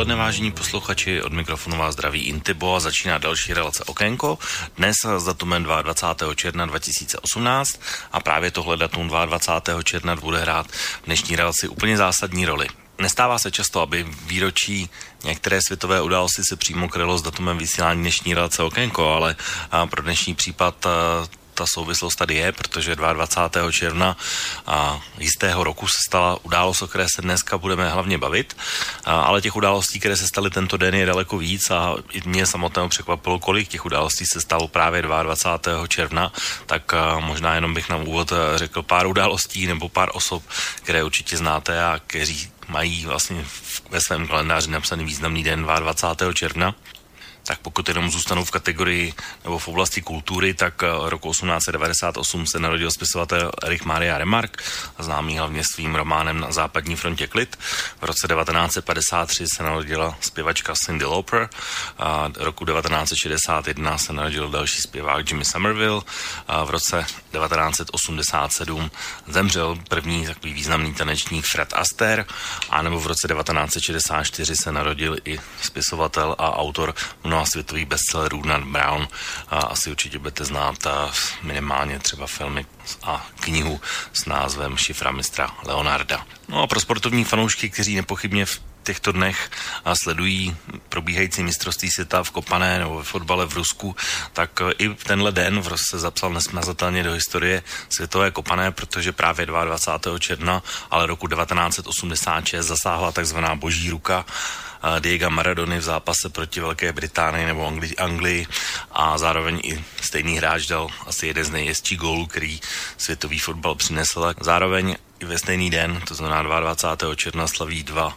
Odpoledne, vážení posluchači, od mikrofonu vás zdraví Intibo a začíná další relace Okénko. Dnes s datumem 22. června 2018 a právě tohle datum 22. června bude hrát v dnešní relaci úplně zásadní roli. Nestává se často, aby výročí některé světové události se přímo krylo s datumem vysílání dnešní relace Okénko, ale pro dnešní případ ta souvislost tady je, protože 22. června a jistého roku se stala událost, o které se dneska budeme hlavně bavit, a, ale těch událostí, které se staly tento den, je daleko víc a mě samotného překvapilo, kolik těch událostí se stalo právě 22. června, tak a, možná jenom bych na úvod řekl pár událostí nebo pár osob, které určitě znáte a kteří mají vlastně ve svém kalendáři napsaný významný den 22. června tak pokud jenom zůstanou v kategorii nebo v oblasti kultury, tak eh, roku 1898 se narodil spisovatel Erich Maria Remark, známý hlavně svým románem Na západní frontě klid. V roce 1953 se narodila zpěvačka Cindy Lauper, a roku 1961 se narodil další zpěvák Jimmy Somerville, a v roce 1987 zemřel první takový významný tanečník Fred Astaire, a nebo v roce 1964 se narodil i spisovatel a autor mnoha světových bestsellerů nad Brown. A asi určitě budete znát minimálně třeba filmy a knihu s názvem Šifra mistra Leonarda. No a pro sportovní fanoušky, kteří nepochybně v těchto dnech a sledují probíhající mistrovství světa v Kopané nebo ve fotbale v Rusku, tak i tenhle den v se zapsal nesmazatelně do historie světové Kopané, protože právě 22. června, ale roku 1986 zasáhla takzvaná boží ruka Diego Maradony v zápase proti Velké Británii nebo Angli- Anglii a zároveň i stejný hráč dal asi jeden z nejjezdčí gólů, který světový fotbal přinesl. Zároveň i ve stejný den, to znamená 22. června, slaví dva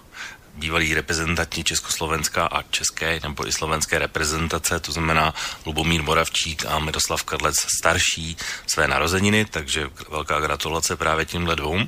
bývalí reprezentanti Československa a české nebo i slovenské reprezentace, to znamená Lubomír Moravčík a Miroslav Kadlec starší své narozeniny, takže velká gratulace právě těmhle dvou.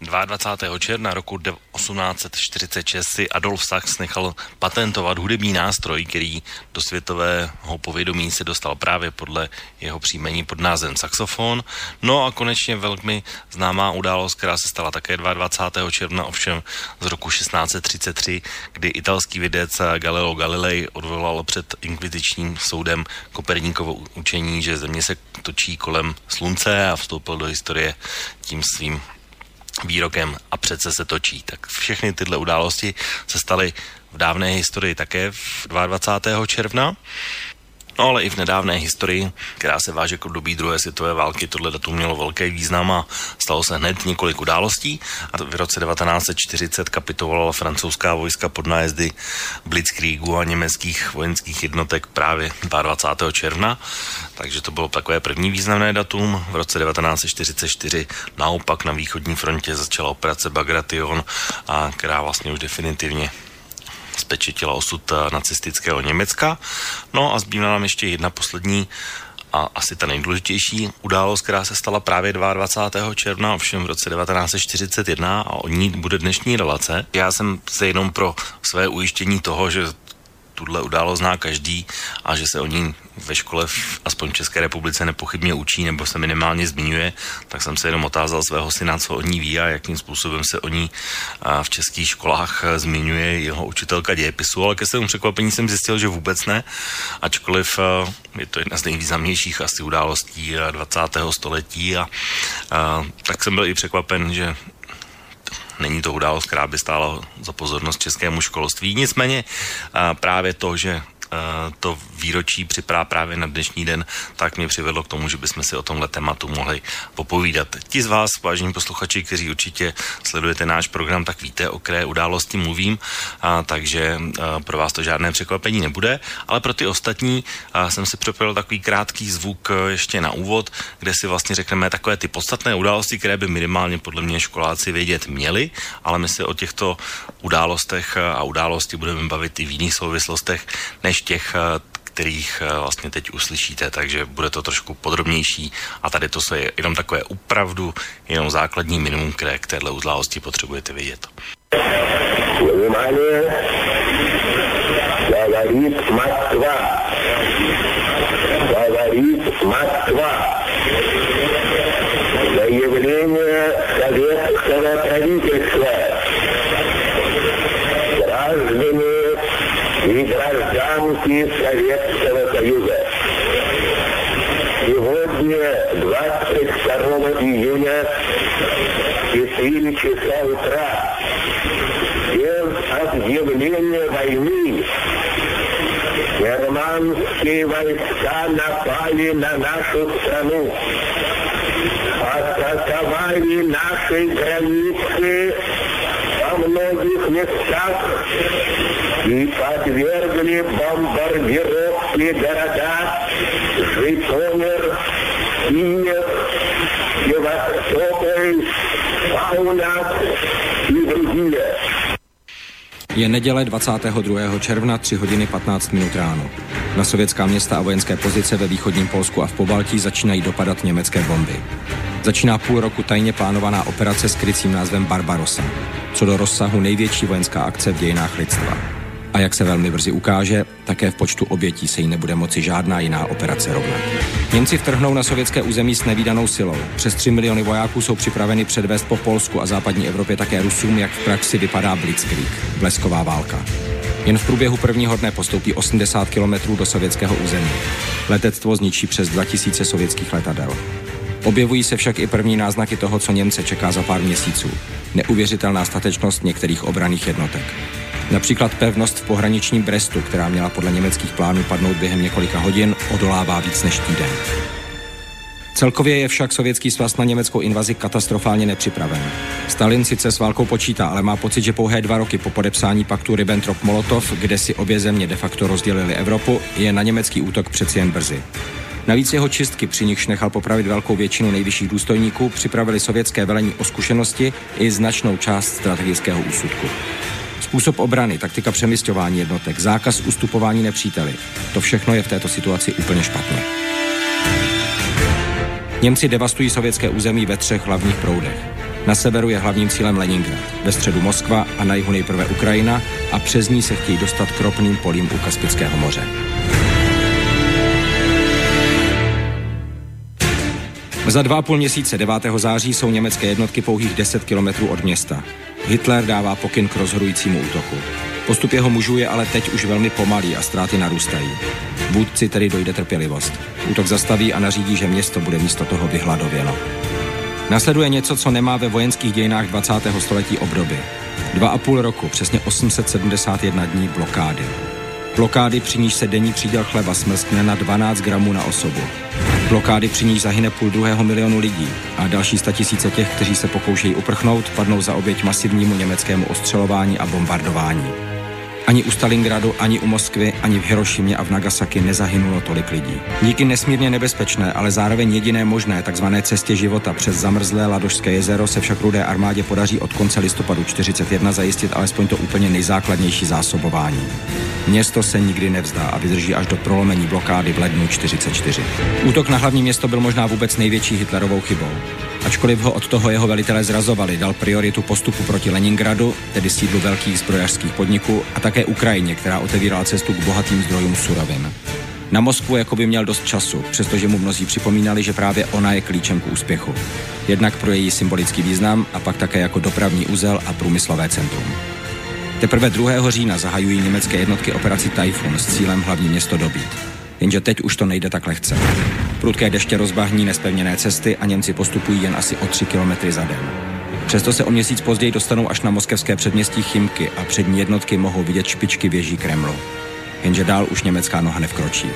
22. června roku 1846 si Adolf Sachs nechal patentovat hudební nástroj, který do světového povědomí se dostal právě podle jeho příjmení pod názvem saxofon. No a konečně velmi známá událost, která se stala také 22. června, ovšem z roku 1633, kdy italský vědec Galileo Galilei odvolal před inkvizičním soudem Koperníkovo učení, že země se točí kolem slunce a vstoupil do historie tím svým výrokem a přece se točí. Tak všechny tyhle události se staly v dávné historii také v 22. června. No ale i v nedávné historii, která se váže k období druhé světové války, tohle datum mělo velký význam a stalo se hned několik událostí. A v roce 1940 kapitovala francouzská vojska pod nájezdy Blitzkriegu a německých vojenských jednotek právě 22. června. Takže to bylo takové první významné datum. V roce 1944 naopak na východní frontě začala operace Bagration, a která vlastně už definitivně spečetila osud eh, nacistického Německa. No a zbývá nám ještě jedna poslední a asi ta nejdůležitější událost, která se stala právě 22. června, ovšem v roce 1941 a o ní bude dnešní relace. Já jsem se jenom pro své ujištění toho, že tuhle událost zná každý a že se o ní ve škole, v, aspoň v České republice, nepochybně učí nebo se minimálně zmiňuje, tak jsem se jenom otázal svého syna, co o ní ví a jakým způsobem se o ní v českých školách zmiňuje jeho učitelka dějepisu, ale ke svému překvapení jsem zjistil, že vůbec ne, ačkoliv je to jedna z nejvýznamnějších asi událostí 20. století a, a tak jsem byl i překvapen, že není to událost, která by stála za pozornost českému školství. Nicméně právě to, že to výročí připravá právě na dnešní den, tak mě přivedlo k tomu, že bychom si o tomhle tématu mohli popovídat. Ti z vás, vážení posluchači, kteří určitě sledujete náš program, tak víte, o které události mluvím, a, takže a, eh, pro vás to žádné překvapení nebude, ale pro ty ostatní a, jsem si připravil takový krátký zvuk eh, ještě na úvod, kde si vlastně řekneme takové ty podstatné události, které by minimálně podle mě školáci vědět měli, ale my se o těchto událostech a události budeme bavit i v jiných souvislostech, než těch, kterých eh, vlastně teď uslyšíte, takže bude to trošku podrobnější a tady to je jenom takové upravdu, jenom základní minimum, které k téhle uzlálosti potřebujete vědět. Внимание! Говорит Москва! Говорит Москва! Заявление советского правительства гражданки Советского Союза. Сегодня, 22 июня, в 4 часа утра, без объявления войны, германские войска напали на нашу страну, атаковали наши границы во многих местах подвергли бомбардировке города Житомир, Киев, Севастополь, Паунас и другие. Je neděle 22. června 3 hodiny 15 minut ráno. Na sovětská města a vojenské pozice ve východním Polsku a v Pobaltí začínají dopadat německé bomby. Začíná půl roku tajně plánovaná operace s krycím názvem Barbarossa, co do rozsahu největší vojenská akce v dějinách lidstva. A jak se velmi brzy ukáže, také v počtu obětí se jí nebude moci žádná jiná operace rovnat. Němci vtrhnou na sovětské území s nevýdanou silou. Přes 3 miliony vojáků jsou připraveni předvést po Polsku a západní Evropě také Rusům, jak v praxi vypadá Blitzkrieg, blesková válka. Jen v průběhu prvního dne postoupí 80 kilometrů do sovětského území. Letectvo zničí přes 2000 sovětských letadel. Objevují se však i první náznaky toho, co Němce čeká za pár měsíců. Neuvěřitelná statečnost některých obraných jednotek. Například pevnost v pohraničním Brestu, která měla podle německých plánů padnout během několika hodin, odolává víc než týden. Celkově je však Sovětský svaz na německou invazi katastrofálně nepřipraven. Stalin sice s válkou počítá, ale má pocit, že pouhé dva roky po podepsání paktu Ribbentrop-Molotov, kde si obě země de facto rozdělili Evropu, je na německý útok přeci jen brzy. Navíc jeho čistky, při nichž nechal popravit velkou většinu nejvyšších důstojníků, připravili sovětské velení o zkušenosti i značnou část strategického úsudku. Způsob obrany, taktika přemysťování jednotek, zákaz ustupování nepříteli. To všechno je v této situaci úplně špatně. Němci devastují sovětské území ve třech hlavních proudech. Na severu je hlavním cílem Leningrad, ve středu Moskva a na jihu nejprve Ukrajina a přes ní se chtějí dostat k ropným polím u Kaspického moře. Za dva a půl měsíce 9. září jsou německé jednotky pouhých 10 kilometrů od města. Hitler dává pokyn k rozhodujícímu útoku. Postup jeho mužů je ale teď už velmi pomalý a ztráty narůstají. Vůdci tedy dojde trpělivost. Útok zastaví a nařídí, že město bude místo toho vyhladověno. Nasleduje něco, co nemá ve vojenských dějinách 20. století obdoby. Dva a půl roku, přesně 871 dní blokády. Blokády, při níž se denní příděl chleba smrskne na 12 gramů na osobu. Blokády při níž zahyne půl druhého milionu lidí a další tisíce těch, kteří se pokoušejí uprchnout, padnou za oběť masivnímu německému ostřelování a bombardování. Ani u Stalingradu, ani u Moskvy, ani v Hirošimě a v Nagasaki nezahynulo tolik lidí. Díky nesmírně nebezpečné, ale zároveň jediné možné takzvané cestě života přes zamrzlé Ladošské jezero se však rudé armádě podaří od konce listopadu 41 zajistit alespoň to úplně nejzákladnější zásobování. Město se nikdy nevzdá a vydrží až do prolomení blokády v lednu 44. Útok na hlavní město byl možná vůbec největší Hitlerovou chybou. Ačkoliv ho od toho jeho velitelé zrazovali, dal prioritu postupu proti Leningradu, tedy sídlu velkých zbrojařských podniků, a také Ukrajině, která otevírala cestu k bohatým zdrojům surovin. Na Moskvu jako by měl dost času, přestože mu mnozí připomínali, že právě ona je klíčem k úspěchu. Jednak pro její symbolický význam a pak také jako dopravní úzel a průmyslové centrum. Teprve 2. října zahajují německé jednotky operaci Typhoon s cílem hlavní město dobít. Jenže teď už to nejde tak lehce. Prudké deště rozbahní nespevněné cesty a Němci postupují jen asi o 3 kilometry za den. Přesto se o měsíc později dostanou až na moskevské předměstí Chimky a přední jednotky mohou vidět špičky věží Kremlu. Jenže dál už německá noha nevkročí.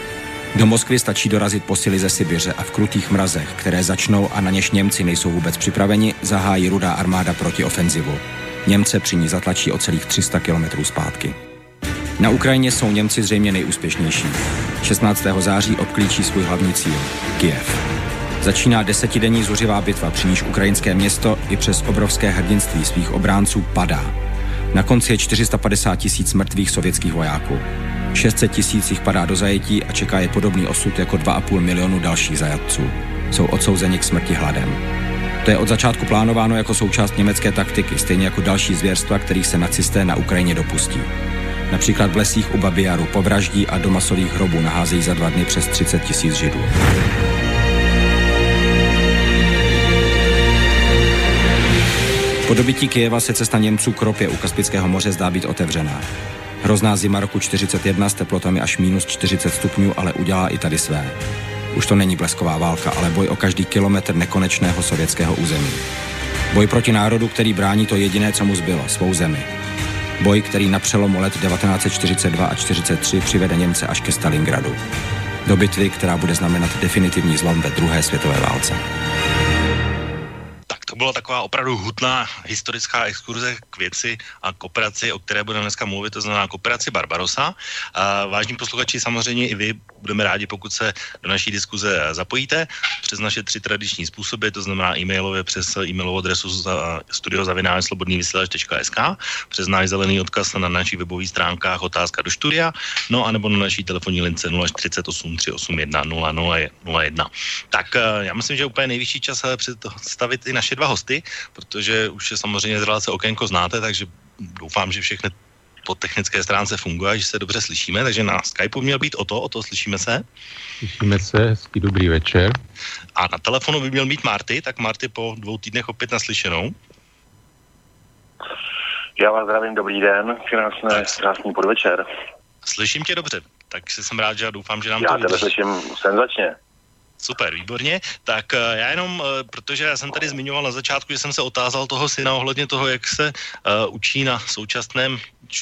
Do Moskvy stačí dorazit posily ze Sibiře a v krutých mrazech, které začnou a na něž Němci nejsou vůbec připraveni, zahájí rudá armáda proti ofenzivu. Němce při ní zatlačí o celých 300 kilometrů zpátky. Na Ukrajině jsou Němci zřejmě nejúspěšnější. 16. září obklíčí svůj hlavní cíl – Kiev. Začíná desetidenní zuřivá bitva, při níž ukrajinské město i přes obrovské hrdinství svých obránců padá. Na konci je 450 tisíc mrtvých sovětských vojáků. 600 tisíc jich padá do zajetí a čeká je podobný osud jako 2,5 milionu dalších zajatců. Jsou odsouzeni k smrti hladem. To je od začátku plánováno jako součást německé taktiky, stejně jako další zvěrstva, kterých se nacisté na Ukrajině dopustí. Například v lesích u Babiaru povraždí a do masových hrobů naházejí za dva dny přes 30 tisíc židů. Po dobytí Kijeva se cesta Němců k ropě u Kaspického moře zdá být otevřená. Hrozná zima roku 41 s teplotami až minus 40 stupňů ale udělá i tady své. Už to není blesková válka, ale boj o každý kilometr nekonečného sovětského území. Boj proti národu, který brání to jediné, co mu zbylo, svou zemi. Boj, který na přelomu let 1942 a 1943 přivede Němce až ke Stalingradu. Do bitvy, která bude znamenat definitivní zlom ve druhé světové válce byla taková opravdu hutná historická exkurze k věci a kooperaci, o které budeme dneska mluvit, to znamená kooperaci Barbarosa. A vážní posluchači, samozřejmě i vy budeme rádi, pokud se do naší diskuze zapojíte přes naše tři tradiční způsoby, to znamená e-mailově přes e-mailovou adresu studiozavináčslobodnývysílač.sk, přes náš zelený odkaz na našich webových stránkách otázka do studia, no a nebo na naší telefonní lince 048 381 001. Tak eh, já myslím, že úplně nejvyšší čas eh, představit i naše dva hosty, protože už je samozřejmě z relace Okénko znáte, takže doufám, že všechny po technické stránce funguje, že se dobře slyšíme, takže na Skypeu měl být o to, o to slyšíme se. Slyšíme se, hezký dobrý večer. A na telefonu by měl mít Marty, tak Marty po dvou týdnech opět naslyšenou. Já vás zdravím, dobrý den, krásné, krásný podvečer. Slyším tě dobře, tak jsem rád, že doufám, že nám Já to Já tebe slyším senzačně. Super, výborně. Tak eh, já jenom, eh, protože já jsem tady zmiňoval na začátku, že jsem se otázal toho syna ohledně toho, jak se uh, učí na současném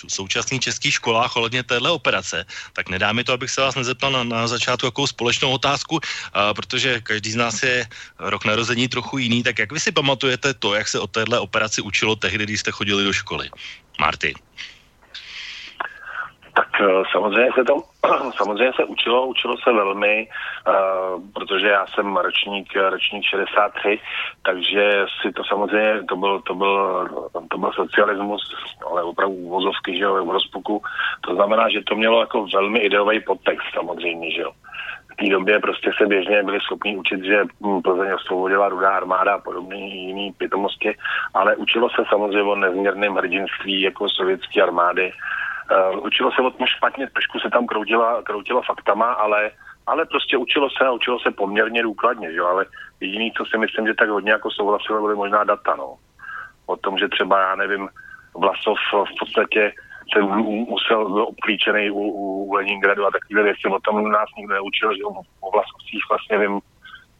současných českých školách ohledně téhle operace, tak nedá mi to, abych se vás nezeptal na, na začátku jakou společnou otázku, uh, protože každý z nás je rok narození trochu jiný, tak jak vy si pamatujete to, jak se o téhle operaci učilo tehdy, když jste chodili do školy? Marty. Tak eh, samozřejmě se to samozřejmě se učilo, učilo se velmi, uh, protože já jsem ročník, ročník 63, takže si to samozřejmě, to byl, to byl, to byl socialismus, ale opravdu uvozovky, že jo, v rozpuku. To znamená, že to mělo jako velmi ideový podtext samozřejmě, že jo. V té době prostě se běžně byli schopni učit, že hm, Plzeň osvobodila rudá armáda a podobné jiný pitomosti, ale učilo se samozřejmě o nezměrném hrdinství jako sovětské armády, Uh, učilo se o tom špatně, trošku se tam kroutila, kroutila faktama, ale, ale prostě učilo se a učilo se poměrně důkladně, že? ale jediný, co si myslím, že tak hodně jako souhlasilo, byly možná data, no. O tom, že třeba, já nevím, Vlasov v podstatě se musel, byl obklíčený u, u Leningradu a takové věci, o tom nás nikdo neučil, že o Vlasovcích vlastně vím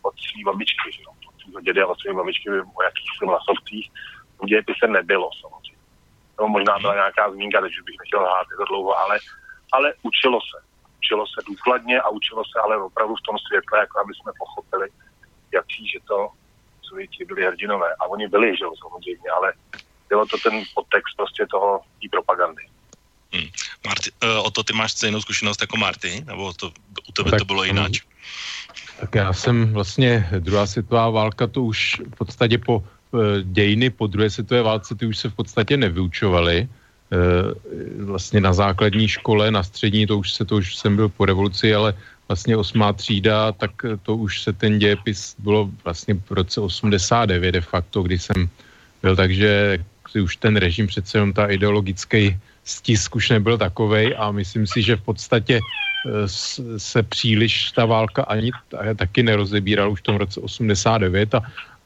od svý babičky, že od svého dědy a od babičky vím o jakých Vlasovcích. V dějepise nebylo samozřejmě No, možná byla nějaká zmínka, takže bych nechtěl lhát, to dlouho, ale, ale učilo se. Učilo se důkladně a učilo se ale opravdu v tom světle, jako aby jsme pochopili, jaký, že to Sověti byli hrdinové. A oni byli, že jo, samozřejmě, ale bylo to ten podtext prostě toho té propagandy. Hmm. Marty, uh, o to ty máš stejnou zkušenost jako Marty? Nebo to, u tebe tak, to bylo jinak? Tak já jsem vlastně, druhá světová válka to už v podstatě po Eh, dějiny po druhé světové válce, ty už se v podstatě nevyučovaly. Eh, vlastně na základní škole, na střední, to už se to už jsem byl po revoluci, ale vlastně osmá třída, tak to už se ten dějepis bylo vlastně v roce 89 de facto, kdy jsem byl, takže už ten režim přece jenom ta ideologický stisk už nebyl takovej a myslím si, že v podstatě eh, se příliš ta válka ani taky nerozebírala už v tom roce 89 a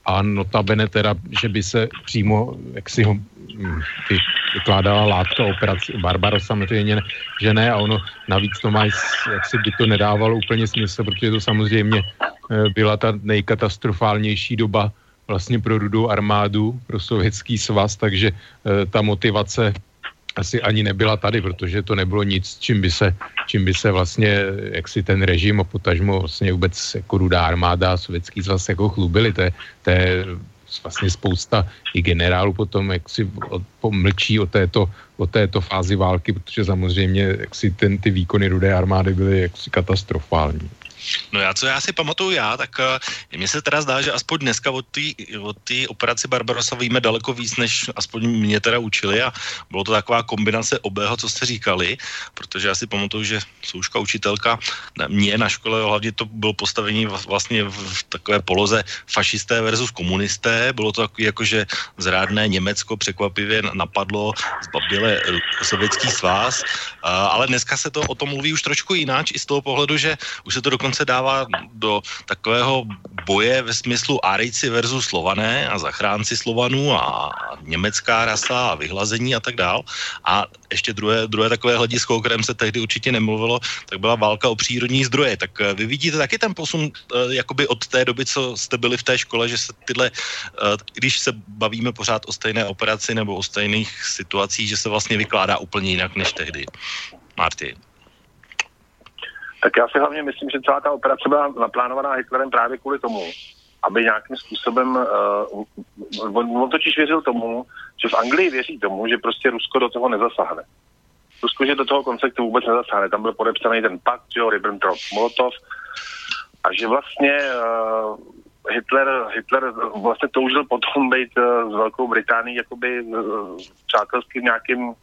a notabene teda, že by se přímo, jak si ho hm, ty, vykládala látka operaci Barbaros samozřejmě, ne, že ne a ono navíc to má, jak si by to nedávalo úplně smysl, protože to samozřejmě eh, byla ta nejkatastrofálnější doba vlastně pro rudou armádu, pro sovětský svaz, takže eh, ta motivace asi ani nebyla tady, protože to nebylo nic, čím by se, čím by se vlastně, jak si ten režim a potažmo vlastně vůbec jako rudá armáda a sovětský svaz jako chlubili, to je, to je vlastně spousta i generálů potom, jak si pomlčí o této, o této fázi války, protože samozřejmě jak si ten, ty výkony rudé armády byly jaksi katastrofální. No já, co já si pamatuju já, tak uh, mně se teda zdá, že aspoň dneska od té operaci Barbarosa víme daleko víc, než aspoň mě teda učili a bylo to taková kombinace obého, co jste říkali, protože já si pamatuju, že souška učitelka mě na škole hlavně to bylo postavení vlastně v takové poloze fašisté versus komunisté, bylo to takový jako, že zrádné Německo překvapivě napadlo, zbaběle sovětský svaz, uh, ale dneska se to o tom mluví už trošku jináč i z toho pohledu, že už se to dokonce dává do takového boje ve smyslu Árijci versus Slované a zachránci Slovanů a německá rasa a vyhlazení a tak dál. A ještě druhé, druhé takové hledisko, o kterém se tehdy určitě nemluvilo, tak byla válka o přírodní zdroje. Tak eh, vy vidíte taky ten posun eh, jakoby od té doby, co jste byli v té škole, že se tyhle, eh, když se bavíme pořád o stejné operaci nebo o stejných situacích, že se vlastně vykládá úplně jinak než tehdy. Marty. Tak já si hlavně myslím, že celá ta operace byla naplánovaná Hitlerem právě kvůli tomu, aby nějakým způsobem, uh, on, on totiž věřil tomu, že v Anglii věří tomu, že prostě Rusko do toho nezasáhne. Rusko, že do toho konceptu vůbec nezasáhne. Tam byl podepsaný ten pakt, že jo, Ribbentrop-Molotov, a že vlastně uh, Hitler, Hitler vlastně toužil potom být uh, s Velkou Británií jakoby uh, přátelským nějakým,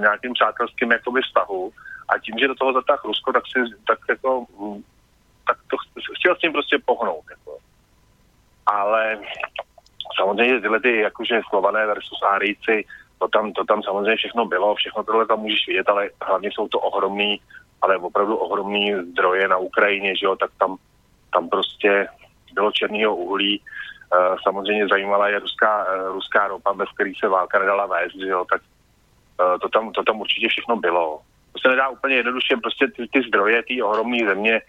nějakým přátelským jakoby vztahu a tím, že do toho zatáh Rusko, tak si tak jako tak to chtěl s tím prostě pohnout. Jako. Ale samozřejmě tyhle ty jakože slované versus árijci, to tam, to tam samozřejmě všechno bylo, všechno tohle tam můžeš vidět, ale hlavně jsou to ohromný, ale opravdu ohromný zdroje na Ukrajině, že jo, tak tam, tam prostě bylo černého uhlí, uh, samozřejmě zajímala je ruská, uh, ruská ropa, bez který se válka nedala vést, že jo, tak uh, to, tam, to tam určitě všechno bylo. To se nedá úplně jednoduše, prostě ty, ty zdroje, ty ohromné země,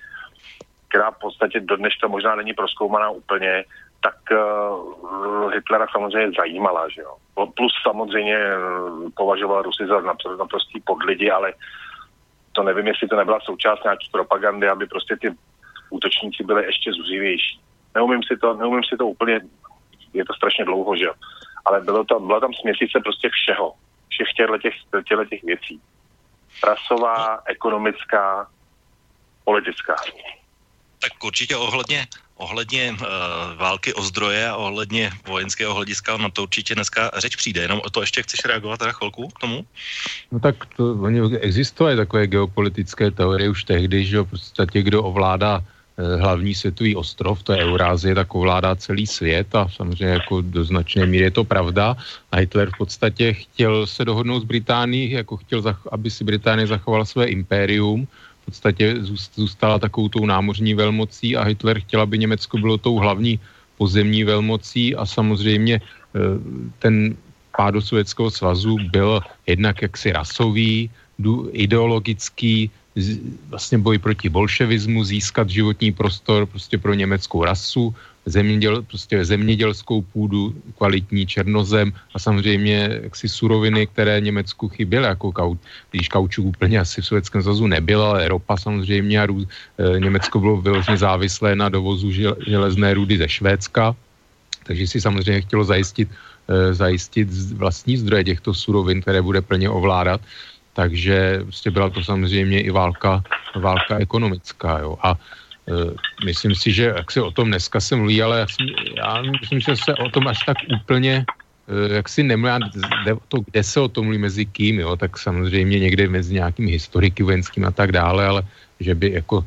která v podstatě do dneška možná není proskoumaná úplně, tak uh, Hitlera samozřejmě zajímala, že jo. Plus samozřejmě uh, považoval Rusy za naprostý podlidi, ale to nevím, jestli to nebyla součást nějaké propagandy, aby prostě ty útočníci byli ještě zuřivější. Neumím si to, neumím si to úplně, je to strašně dlouho, že jo. Ale bylo tam, byla tam směsice prostě všeho. Všech těchto těch, těch věcí rasová, ekonomická, politická. Tak určitě ohledně, ohledně uh, války o zdroje a ohledně vojenského hlediska na to určitě dneska řeč přijde. Jenom o to ještě chceš reagovat teda chvilku k tomu? No tak to, oni existuje takové geopolitické teorie už tehdy, že v podstatě kdo ovládá hlavní světový ostrov, to je Eurázie, tak ovládá celý svět a samozřejmě jako do značné míry je to pravda. A Hitler v podstatě chtěl se dohodnout s Británií, jako chtěl, aby si Británie zachovala své impérium, v podstatě zůstala takovou tou námořní velmocí a Hitler chtěl, aby Německo bylo tou hlavní pozemní velmocí a samozřejmě eh, ten pád do Sovětského svazu byl jednak jaksi rasový, ideologický, vlastně boj proti bolševismu, získat životní prostor prostě pro německou rasu, zeměděl, prostě zemědělskou půdu, kvalitní černozem a samozřejmě jaksi suroviny, které Německu chyběly, jako kauč, když kaučuk úplně asi v Sovětském zvazu nebyl, ale ropa samozřejmě a rů, e, Německo bylo vyloženě závislé na dovozu žel, železné rudy ze Švédska, takže si samozřejmě chtělo zajistit, e, zajistit vlastní zdroje těchto surovin, které bude plně ovládat takže prostě byla to samozřejmě i válka, válka ekonomická. Jo. A e, myslím si, že jak se o tom dneska se mluví, ale já, jsem, já myslím, že se o tom až tak úplně e, jak si nemluví, to, kde se o tom mluví mezi kým, jo, tak samozřejmě někde mezi nějakými historiky vojenskými a tak dále, ale že by jako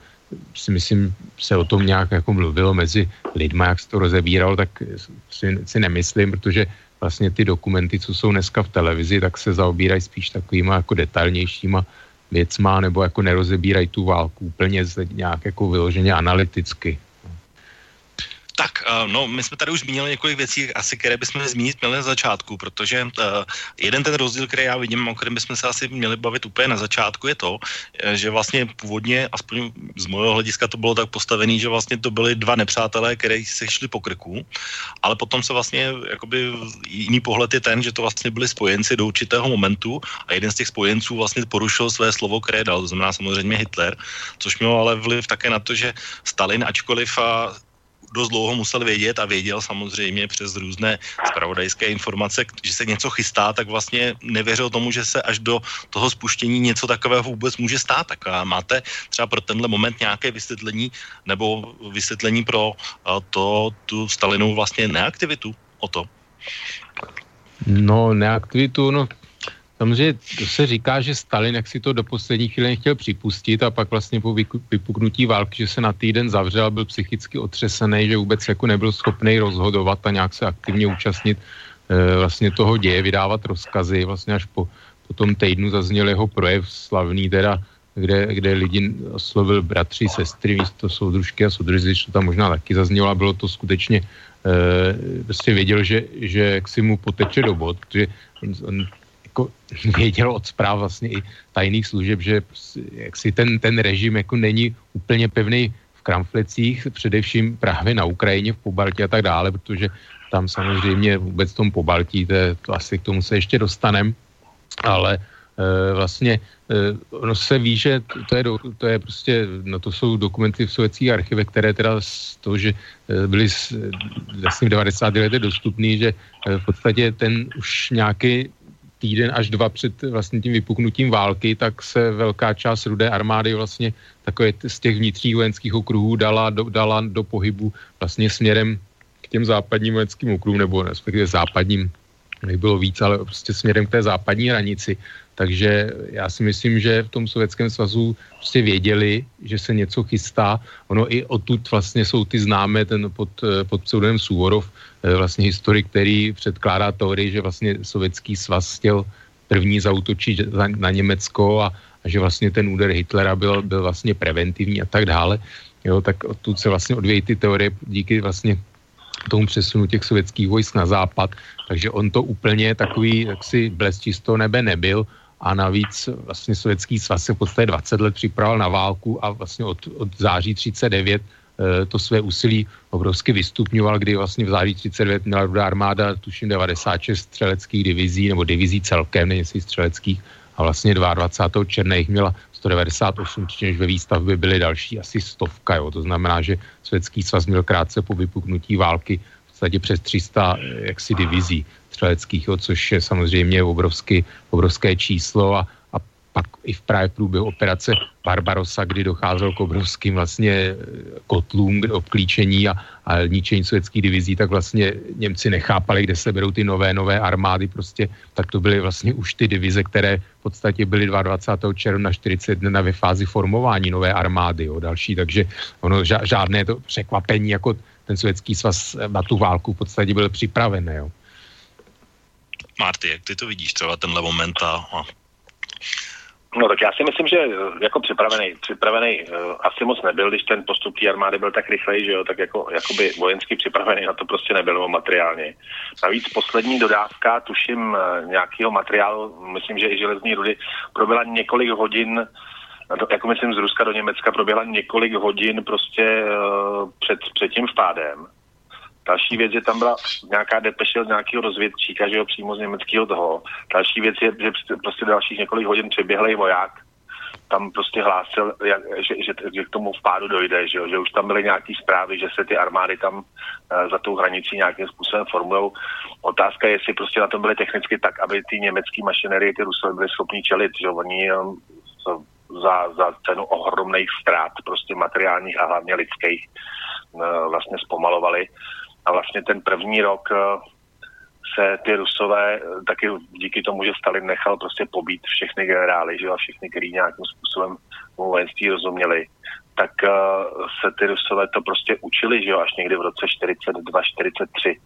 si myslím, se o tom nějak jako mluvilo mezi lidma, jak se to rozebíralo, tak si, si nemyslím, protože vlastně ty dokumenty, co jsou dneska v televizi, tak se zaobírají spíš takovýma jako detailnějšíma věcma, nebo jako nerozebírají tu válku úplně nějak jako vyloženě analyticky. Tak, uh, no, my jsme tady už zmínili několik věcí, asi které bychom zmínit měli na začátku, protože uh, jeden ten rozdíl, který já vidím, o kterém bychom se asi měli bavit úplně na začátku, je to, eh, že vlastně původně, aspoň z mého hlediska to bylo tak postavené, že vlastně to byly dva nepřátelé, které se šli po krku, ale potom se vlastně, jakoby jiný pohled je ten, že to vlastně byli spojenci do určitého momentu a jeden z těch spojenců vlastně porušil své slovo, které dal, to znamená samozřejmě Hitler, což mělo ale vliv také na to, že Stalin, ačkoliv a dost dlouho musel vědět a věděl samozřejmě přes různé spravodajské informace, že se něco chystá, tak vlastně nevěřil tomu, že se až do toho spuštění něco takového vůbec může stát. Tak a máte třeba pro tenhle moment nějaké vysvětlení nebo vysvětlení pro to, tu Stalinovou vlastně neaktivitu o to? No, neaktivitu, no Samozřejmě to se říká, že Stalin, jak si to do poslední chvíle nechtěl připustit a pak vlastně po vypuknutí války, že se na týden zavřel byl psychicky otřesený, že vůbec jako nebyl schopný rozhodovat a nějak se aktivně účastnit e, vlastně toho děje, vydávat rozkazy. Vlastně až po, po tom týdnu zazněl jeho projev slavný teda, kde, kde lidi oslovil bratři, sestry, místo soudružky a soudruzy, to tam možná taky zaznělo a bylo to skutečně e, prostě věděl, že, že jak si mu poteče do bod, protože on, on jako věděl od zpráv vlastně i tajných služeb, že jak si ten, ten režim jako není úplně pevný v kramflecích, především právě na Ukrajině, v Pobaltí a tak dále, protože tam samozřejmě vůbec v tom Pobaltí, to, to asi k tomu se ještě dostanem, ale e, vlastně e, ono se ví, že to je, to je prostě, no to jsou dokumenty v sovětských archivech, které teda z toho, že e, byly vlastně v 90. letech dostupný, že v podstatě ten už nějaký týden až dva před vlastně tím vypuknutím války, tak se velká část rudé armády vlastně takové z těch vnitřních vojenských okruhů dala do, dala do pohybu vlastně směrem k těm západním vojenským okruhům, nebo respektive západním, nebylo víc, ale prostě směrem k té západní hranici. Takže já si myslím, že v tom Sovětském svazu prostě věděli, že se něco chystá. Ono i odtud vlastně jsou ty známé, ten pod, pod pseudonymem Suvorov, eh, vlastně historik, který předkládá teorii, že vlastně Sovětský svaz chtěl první zautočit na Německo a, a že vlastně ten úder Hitlera byl, byl vlastně preventivní a tak dále. Jo, tak odtud se vlastně odvějí ty teorie díky vlastně tomu přesunu těch sovětských vojsk na západ, takže on to úplně takový jaksi blesk čistého nebe nebyl a navíc vlastně Sovětský svaz se v podstatě 20 let připravil na válku a vlastně od, od září 39 eh, to své úsilí obrovsky vystupňoval, kdy vlastně v září 39 měla rudá armáda, tuším 96 střeleckých divizí, nebo divizí celkem, nejsi jestli střeleckých, a vlastně 22. černé jich měla 198, čímž ve výstavbě byly další asi stovka, jo. to znamená, že Sovětský svaz měl krátce po vypuknutí války v podstatě přes 300 eh, jaksi divizí střeleckých, což je samozřejmě obrovský, obrovské číslo a, a pak i v právě průběhu operace Barbarossa, kdy docházelo k obrovským vlastně eh, kotlům k obklíčení a, a ničení sovětských divizí, tak vlastně Němci nechápali, kde se berou ty nové, nové armády, prostě tak to byly vlastně už ty divize, které v podstatě byly 22. června 41 ve fázi formování nové armády, jo, další, takže ono žádné to překvapení, jako ten sovětský svaz na tu válku v podstatě byl připravený, jo. Marty, jak ty to vidíš třeba tenhle moment a, No tak já si myslím, že eh, jako připravený, připravený uh, asi moc nebyl, když ten postup té armády byl tak rychlej, že jo, tak jako jakoby vojensky připravený na to prostě nebyl, materiálně. Navíc poslední dodávka, tuším, uh, nějakého materiálu, myslím, že i železní rudy, proběhla několik hodin, jako myslím z Ruska do Německa, proběhla několik hodin prostě uh, před, před tím vpádem. Další věc, že tam byla nějaká depeše od nějakého rozvědčíka, že jo, přímo z německého toho. Další věc je, že prostě dalších několik hodin přeběhlej voják tam prostě hlásil, jak, že, že, že, k tomu vpádu dojde, že, jo, že už tam byly nějaké zprávy, že se ty armády tam uh, za tou hranicí nějakým způsobem formulují. Otázka je, jestli prostě na tom byly technicky tak, aby ty německé mašinerie, ty Rusové byly schopni čelit, že oni um, za, za cenu ohromných ztrát, prostě materiálních a hlavně lidských, uh, vlastně zpomalovali. A vlastně ten první rok eh, se ty Rusové eh, taky díky tomu, že Stalin nechal prostě pobít všechny generály, že a všechny, kteří nějakým způsobem vojenství rozuměli, tak uh, se ty Rusové to prostě učili, že jo, až někdy v roce 42-43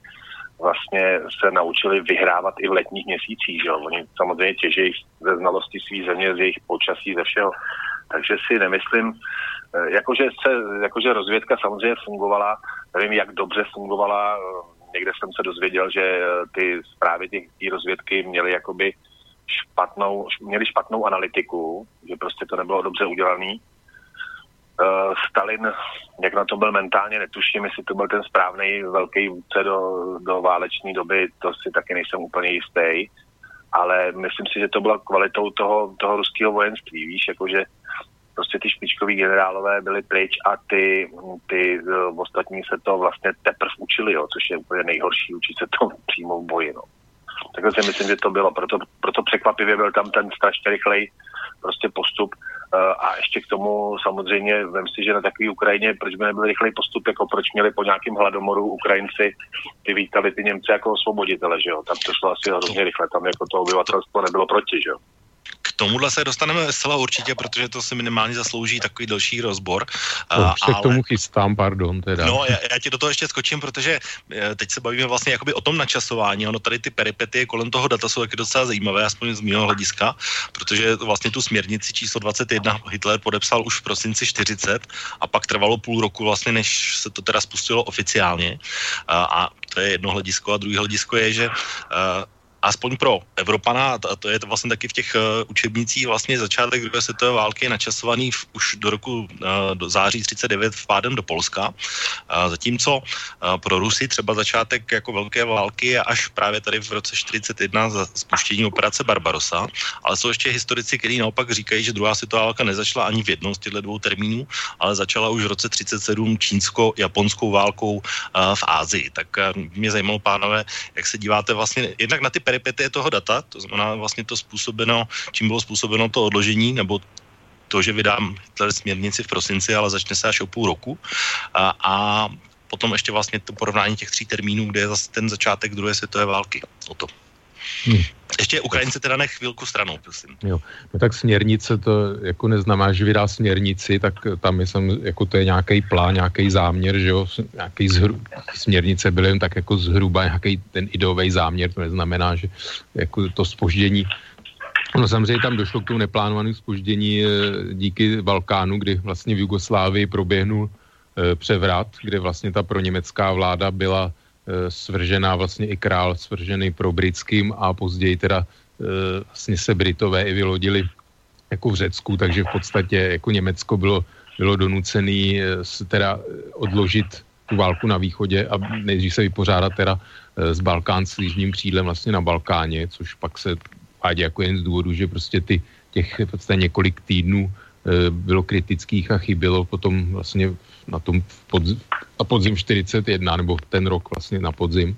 vlastně se naučili vyhrávat i v letních měsících, že jo. Oni samozřejmě těží ze znalosti své země, z jejich počasí, ze všeho. Takže si nemyslím, jakože, se, jakože rozvědka samozřejmě fungovala, nevím, jak dobře fungovala. Někde jsem se dozvěděl, že eh, ty zprávy těch rozvědky měly jakoby špatnou, měli špatnou analytiku, že prostě to nebylo dobře udělané. Uh, Stalin, jak na to byl mentálně, netuším, jestli to byl ten správný velký vůdce do, do váleční doby, to si taky nejsem úplně jistý, ale myslím si, že to byla kvalitou toho, toho ruského vojenství, víš, jakože prostě ty špičkoví generálové byli pryč a ty, ty uh, ostatní se to vlastně teprve učili, jo, což je úplně nejhorší, učit se to přímo v boji. No. Takhle si myslím, že to bylo, proto, proto překvapivě byl tam ten strašně rychlej prostě postup Eh, a ještě k tomu samozřejmě vem si, že na takové Ukrajině, proč by nebyl rychlej postup, jako proč měli po nějakém hladomoru Ukrajinci ty vítali ty Němci jako osvoboditele, že jo. Tam to šlo asi hrozně rychle, tam jako to obyvatelstvo nebylo proti, že jo tomuhle se dostaneme zcela určitě, protože to si minimálně zaslouží takový další rozbor. To se ale... k tomu chystám, pardon. Teda. No, já, já ti do toho ještě skočím, protože eh, teď se bavíme vlastně jakoby o tom načasování. Ono tady ty peripety kolem toho data jsou taky docela zajímavé, aspoň z mého hlediska, protože vlastně tu směrnici číslo 21 Hitler podepsal už v prosinci 40 a pak trvalo půl roku vlastně, než se to teda spustilo oficiálně. A, a to je jedno hledisko a druhé hledisko je, že uh, aspoň pro Evropana, a to je to vlastně taky v těch uh, učebnicích, vlastně začátek druhé světové války načasovaný v, už do roku uh, do září 39 vpádem do Polska, uh, zatímco pro Rusy třeba začátek jako velké války je až právě tady v roce 41 za spuštění operace Barbarossa, ale jsou ještě historici, kteří naopak říkají, že druhá světová válka nezačala ani v jednom z těchto dvou termínů, ale začala už v roce 37 čínsko-japonskou válkou v Ázii. Tak mě zajímalo, pánové, jak se díváte vlastně jednak na ty peripetie toho data, to znamená vlastně to způsobeno, čím bylo způsobeno to odložení, nebo to, že vydám směrnici v prosinci, ale začne se až o půl roku. A, a potom ještě vlastně to porovnání těch tří termínů, kde je zase ten začátek druhé světové války. O to. Hmm. Ještě Ukrajince teda nech chvilku stranou, prosím. Jo, no tak směrnice to jako neznamená, že vydá směrnici, tak tam je sam, jako to je nějaký plán, nějaký záměr, že jo, nějaký zhru, směrnice byly jen tak jako zhruba nějaký ten ideový záměr, to neznamená, že jako to spoždění No samozřejmě tam došlo k tomu neplánovanému spoždění eh, díky Balkánu, kdy vlastně v Jugoslávii proběhnul eh, převrat, kde vlastně ta proněmecká vláda byla svržená vlastně i král svržený pro britským a později teda eh, vlastně se Britové i vylodili jako v Řecku, takže v podstatě jako Německo bylo, bylo donucený eh, teda odložit tu válku na východě a nejdřív se vypořádat teda s Balkán s jižním křídlem vlastně na Balkáně, což pak se vádí jako jen z důvodu, že prostě ty těch vlastně několik týdnů bylo kritických a chybělo potom vlastně na tom pod, na podzim 41, nebo ten rok vlastně na podzim.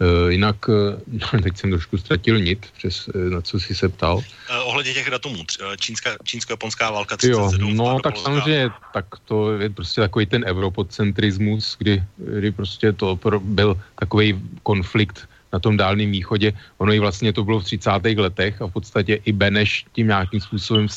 Uh, jinak, uh, teď jsem trošku ztratil nit, přes, uh, na co jsi se ptal. Uh, ohledně těch datumů, čínská, čínsko-japonská válka 37. Jo, no tak samozřejmě, tak to je prostě takový ten europocentrismus, kdy, kdy prostě to byl takový konflikt na tom dálném východě. Ono i vlastně to bylo v 30. letech a v podstatě i Beneš tím nějakým způsobem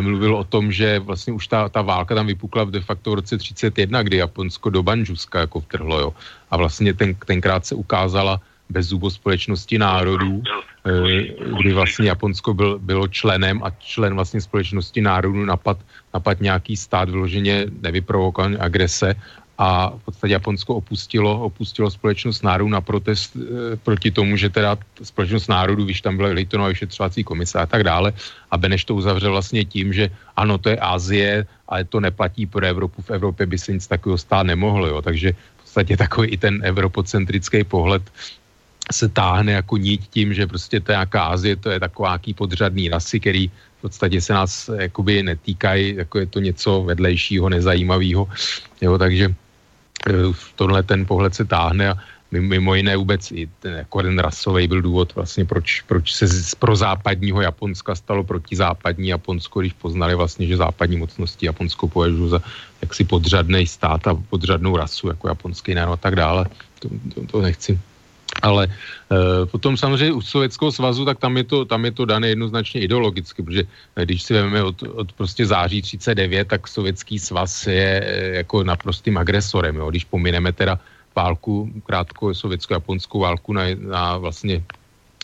mluvil o tom, že vlastně už ta, ta válka tam vypukla de facto v roce 31, kdy Japonsko do Banžuska jako vtrhlo, jo. A vlastně ten, tenkrát se ukázala zubo společnosti národů, eh, kdy vlastně Japonsko byl, bylo členem a člen vlastně společnosti národů napad, napad nějaký stát vyloženě nevyprovokovaný agrese a v podstatě Japonsko opustilo, opustilo společnost národů na protest e, proti tomu, že teda společnost národů, když tam byla Laytonová vyšetřovací komise a tak dále, a Beneš to uzavřel vlastně tím, že ano, to je Asie, ale to neplatí pro Evropu, v Evropě by se nic takového stát nemohlo, jo, takže v podstatě takový i ten evropocentrický pohled se táhne jako niť tím, že prostě to je nějaká Azie, to je taková nějaký podřadný rasy, který v podstatě se nás jakoby netýkají, jako je to něco vedlejšího, nezajímavého, jo, takže Eh, tohle ten pohled se táhne a mimo jiné vůbec i ten, jako ten rasový byl důvod vlastně, proč, proč se z prozápadního Japonska stalo protizápadní Japonsko, když poznali vlastně, že západní mocnosti Japonsko považují za jaksi podřadný stát a podřadnou rasu, jako japonský národ a tak dále. To, to, to nechci ale e, potom samozřejmě u Sovětského svazu, tak tam je to, tam je to dané jednoznačně ideologicky, protože když si vezmeme od, od prostě září 39, tak Sovětský svaz je e, jako naprostým agresorem, jo, když pomineme teda válku, krátko sovětsko-japonskou válku na, na vlastně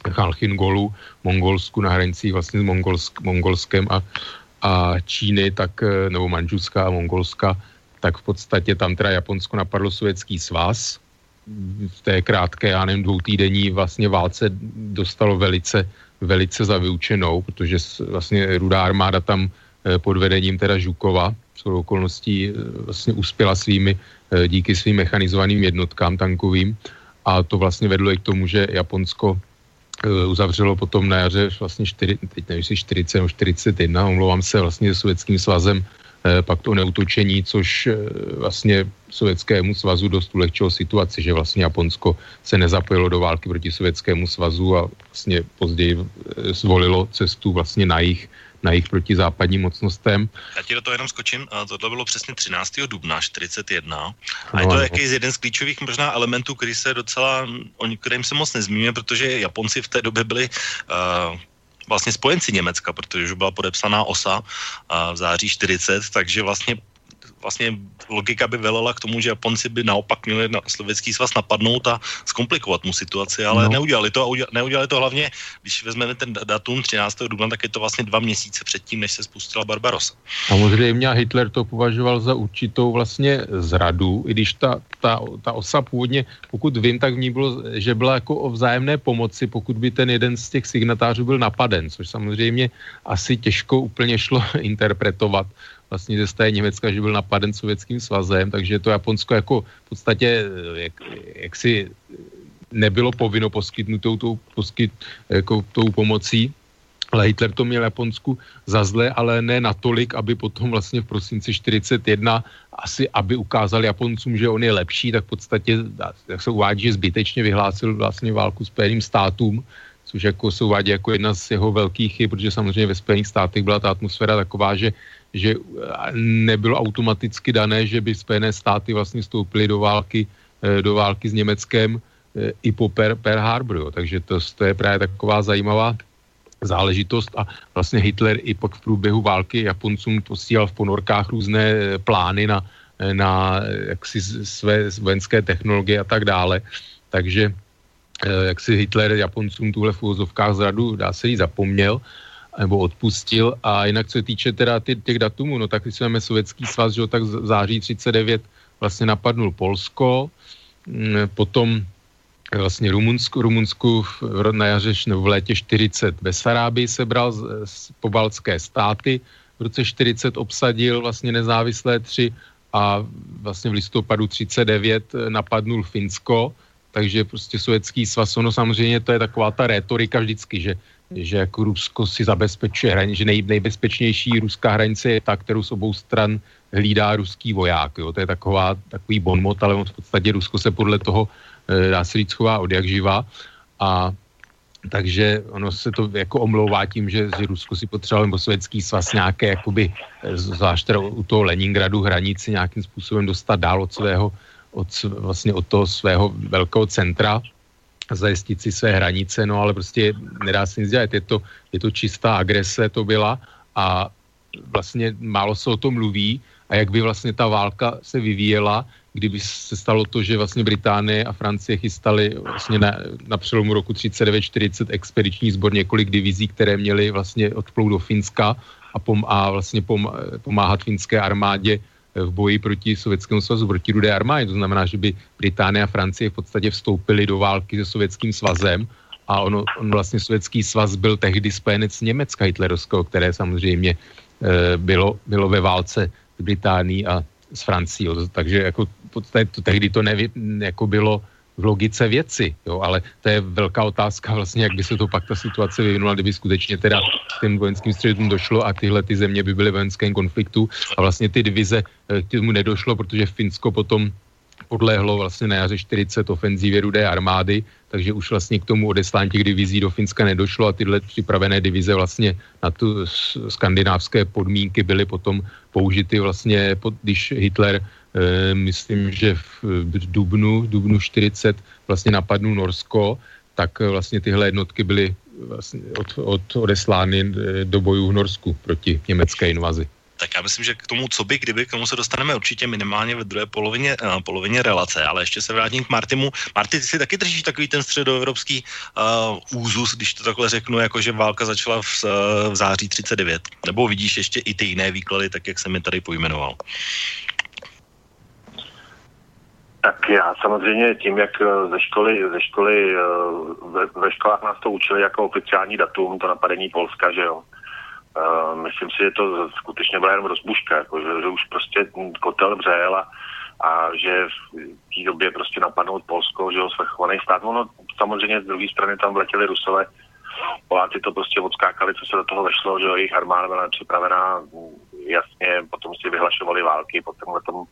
Chalchingolu, Mongolsku na hranicích vlastně s Mongolsk, Mongolskem a, a Číny, tak, nebo Manžuska a Mongolska, tak v podstatě tam teda Japonsko napadlo Sovětský svaz, v té krátké, já nevím, dvoutýdenní vlastně válce dostalo velice, velice za vyučenou, protože vlastně rudá armáda tam eh, pod vedením teda Žukova v okolností eh, vlastně uspěla svými, eh, díky svým mechanizovaným jednotkám tankovým. A to vlastně vedlo i k tomu, že Japonsko uzavřelo potom na jaře vlastně 4, teď nevím, 40 nebo 41, omlouvám se, vlastně s Sovětským svazem pak to neutočení, což eh, vlastně Sovětskému svazu dost ulehčilo situaci, že vlastně Japonsko se nezapojilo do války proti Sovětskému svazu a vlastně později eh, zvolilo cestu vlastně na jich na jich proti západním mocnostem. Já ti do toho jenom skočím, tohle bylo přesně 13. dubna 41 a je to no, jaký z jeden z klíčových možná elementů, který se docela, o kterým se moc nezmíníme, protože Japonci v té době byli uh, vlastně spojenci Německa, protože už byla podepsaná OSA v září 40, takže vlastně vlastně logika by velela k tomu, že Japonci by naopak měli na sovětský svaz napadnout a zkomplikovat mu situaci, ale no. neudělali to a neudělali to hlavně, když vezmeme ten datum 13. dubna, tak je to vlastně dva měsíce předtím, než se spustila Barbarossa. Samozřejmě a Hitler to považoval za určitou vlastně zradu, i když ta, ta, ta osa původně, pokud vím, tak v ní bylo, že byla jako o vzájemné pomoci, pokud by ten jeden z těch signatářů byl napaden, což samozřejmě asi těžko úplně šlo interpretovat vlastně ze strany Německa, že byl napaden sovětským svazem, takže to Japonsko jako v podstatě eh, jak, jak si nebylo povinno poskytnutou tou, poskyt, jako tou pomocí, ale Hitler to měl Japonsku za zle, ale ne natolik, aby potom vlastně v prosinci 41 asi, aby ukázal Japoncům, že on je lepší, tak v podstatě, jak se uvádí, že zbytečně vyhlásil vlastně válku Spojeným státům, což jako se uvádí jako jedna z jeho velkých chyb, protože samozřejmě ve Spojených státech byla ta atmosféra taková, že že nebylo automaticky dané, že by Spojené státy vlastně vstoupily do války, eh, do války s Německem eh, i po per, Harbor. Jo. Takže to, to je právě taková zajímavá záležitost a vlastně Hitler i pak v průběhu války Japoncům posílal v ponorkách různé eh, plány na, na jaksi své vojenské technologie a tak dále. Takže jak si Hitler Japoncům tuhle v úvozovkách zradu, dá se jí zapomněl nebo odpustil. A jinak, co se týče teda těch datumů, no tak když jsme Sovětský svaz, že tak v září 39 vlastně napadnul Polsko, mm, potom vlastně Rumunsku, Rumunsku na jaře nebo v létě 40 Besarábii sebral z, z pobaltské státy, v roce 40 obsadil vlastně nezávislé tři a vlastně v listopadu 39 napadnul Finsko, takže prostě sovětský svaz, ono samozřejmě to je taková ta rétorika vždycky, že že jako Rusko si zabezpečuje hranice, že nej, nejbezpečnější ruská hranice je ta, kterou z obou stran hlídá ruský voják. Jo. To je taková, takový bonmot, ale v podstatě Rusko se podle toho, e, dá se říct, chová od jak živa. A takže ono se to jako omlouvá tím, že, že Rusko si potřebovalo nebo sovětský svaz nějaké, jakoby, e, zvlášť u toho Leningradu hranici nějakým způsobem dostat dál od svého, od, vlastně od toho svého velkého centra, zajistit si své hranice, no ale prostě nedá se nic dělat. Je to, je to čistá agrese, to byla a vlastně málo se o tom mluví a jak by vlastně ta válka se vyvíjela, kdyby se stalo to, že vlastně Británie a Francie chystali vlastně na, na přelomu roku 39-40 expediční sbor několik divizí, které měly vlastně odplout do Finska a, pom, a vlastně pom, pomáhat finské armádě v boji proti Sovětskému svazu, proti rudé armádě. To znamená, že by Británie a Francie v podstatě vstoupili do války se Sovětským svazem a ono, on vlastně Sovětský svaz byl tehdy spojenec Německa hitlerovského, které samozřejmě e, bylo, bylo ve válce s Británií a s Francií. Takže jako v podstatě to, tehdy to nevě, jako bylo v logice věci, jo, ale to je velká otázka vlastně, jak by se to pak ta situace vyvinula, kdyby skutečně teda k těm vojenským středům došlo a tyhle ty země by byly v vojenském konfliktu a vlastně ty divize eh, k tomu nedošlo, protože Finsko potom podléhlo vlastně na jaře 40 ofenzívě rudé armády, takže už vlastně k tomu odeslání těch divizí do Finska nedošlo a tyhle připravené divize vlastně na tu skandinávské podmínky byly potom použity vlastně, když Hitler myslím, že v Dubnu, Dubnu 40 vlastně napadnul Norsko, tak vlastně tyhle jednotky byly vlastně od, od odeslány eh, do bojů v Norsku proti německé invazi. Tak já myslím, že k tomu, co by, kdyby, k tomu se dostaneme určitě minimálně ve druhé polovině, uh, polovině relace, ale ještě se vrátím k Martimu. Marty, ty si taky držíš takový ten středoevropský uh, úzus, když to takhle řeknu, jako že válka začala v, uh, v září 39. Nebo vidíš ještě i ty jiné výklady, tak jak jsem mi tady pojmenoval? Tak já samozřejmě tím, jak ze školy, ze školy ve, ve školách nás to učili jako oficiální datum, to napadení Polska, že jo. Uh, myslím si, že to skutečně byla jenom rozbuška, jako, že, že už prostě kotel břel a a že v té době prostě napadnout Polsko, že ho svrchovaný stát. Ono samozřejmě z druhé strany tam vletěli Rusové, Poláci to prostě odskákali, co se do toho vešlo, že jo, jejich armáda byla připravená, jasně, potom si vyhlašovali války po tomhle tom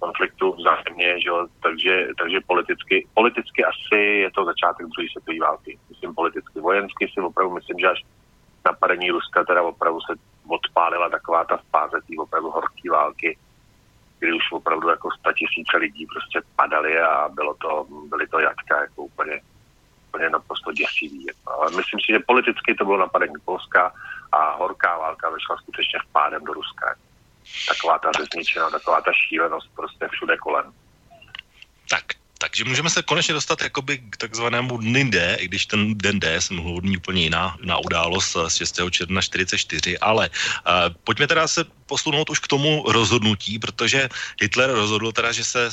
konfliktu vzájemně, že jo, takže, takže politicky, politicky asi je to začátek druhé světové války. Myslím politicky, vojensky si opravdu myslím, že až napadení Ruska teda opravdu se odpálila taková ta fáze té opravdu horké války, kdy už opravdu jako sta tisíce lidí prostě padali a bylo to, byly to jatka jako úplně, úplně naprosto děsivý. Ale myslím si, že politicky to bylo napadení Polska a horká válka vyšla skutečně v pádem do Ruska. Taková ta zničená, taková ta šílenost prostě všude kolem. Tak, takže můžeme se konečně dostat jakoby k takzvanému dny D, i když ten den D jsem mluvil úplně jiná, jiná událost z 6. června 44, ale uh, pojďme teda se posunout už k tomu rozhodnutí, protože Hitler rozhodl teda, že se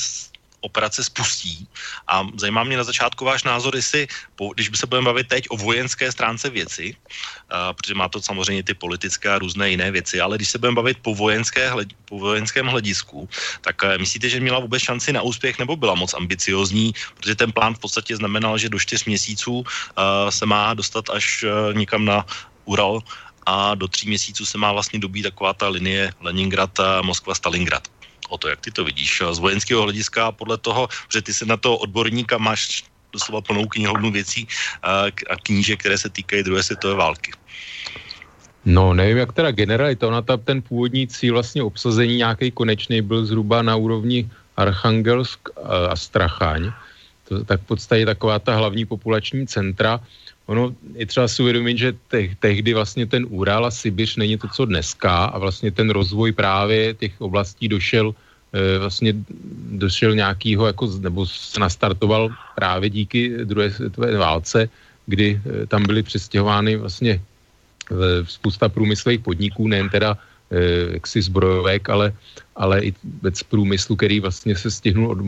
operace spustí. A zajímá mě na začátku váš názor, jestli, když by se budeme bavit teď o vojenské stránce věci, uh, protože má to samozřejmě ty politické a různé jiné věci, ale když se budeme bavit po, vojenské, po vojenském hledisku, tak uh, myslíte, že měla vůbec šanci na úspěch nebo byla moc ambiciozní, protože ten plán v podstatě znamenal, že do čtyř měsíců uh, se má dostat až někam na Ural a do tří měsíců se má vlastně dobít taková ta linie Leningrad, Moskva, Stalingrad o to, jak ty to vidíš z vojenského hlediska podle toho, že ty se na to odborníka máš doslova plnou knihovnu věcí a kníže, které se týkají druhé světové války. No, nevím, jak teda generalita, ona ta, ten původní cíl vlastně obsazení nějaký konečný byl zhruba na úrovni Archangelsk a Strachaň. To, tak v podstatě taková ta hlavní populační centra. Ono je třeba si uvědomit, že te, tehdy vlastně ten Ural a Sibiř není to, co dneska a vlastně ten rozvoj právě těch oblastí došel e, vlastně došel nějakýho, jako, nebo se nastartoval právě díky druhé světové válce, kdy e, tam byly přestěhovány vlastně e, spousta průmyslových podniků, nejen teda jaksi zbrojovek, ale, ale i vůbec průmyslu, který vlastně se stihnul od,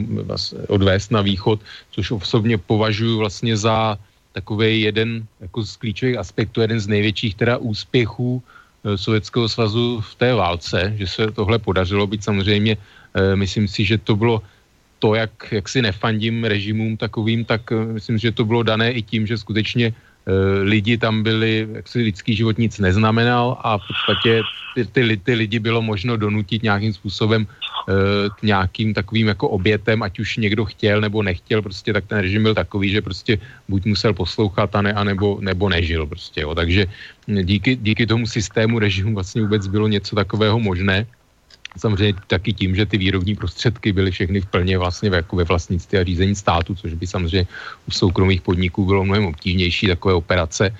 odvést na východ, což osobně považuji vlastně za takový jeden jako z klíčových aspektů, jeden z největších teda úspěchů e, Sovětského svazu v té válce, že se tohle podařilo být samozřejmě, e, myslím si, že to bylo to, jak, jak si nefandím režimům takovým, tak e, myslím, že to bylo dané i tím, že skutečně Eh, lidi tam byli, jak si lidský život nic neznamenal a v podstatě ty, ty, ty lidi bylo možno donutit nějakým způsobem eh, k nějakým takovým jako obětem, ať už někdo chtěl nebo nechtěl, prostě tak ten režim byl takový, že prostě buď musel poslouchat a ne, a nebo, nebo nežil prostě, jo. takže díky, díky tomu systému režimu vlastně vůbec bylo něco takového možné samozřejmě taky tím, že ty výrobní prostředky byly všechny v plně vlastně jako ve vlastnictví a řízení státu, což by samozřejmě u soukromých podniků bylo mnohem obtížnější takové operace.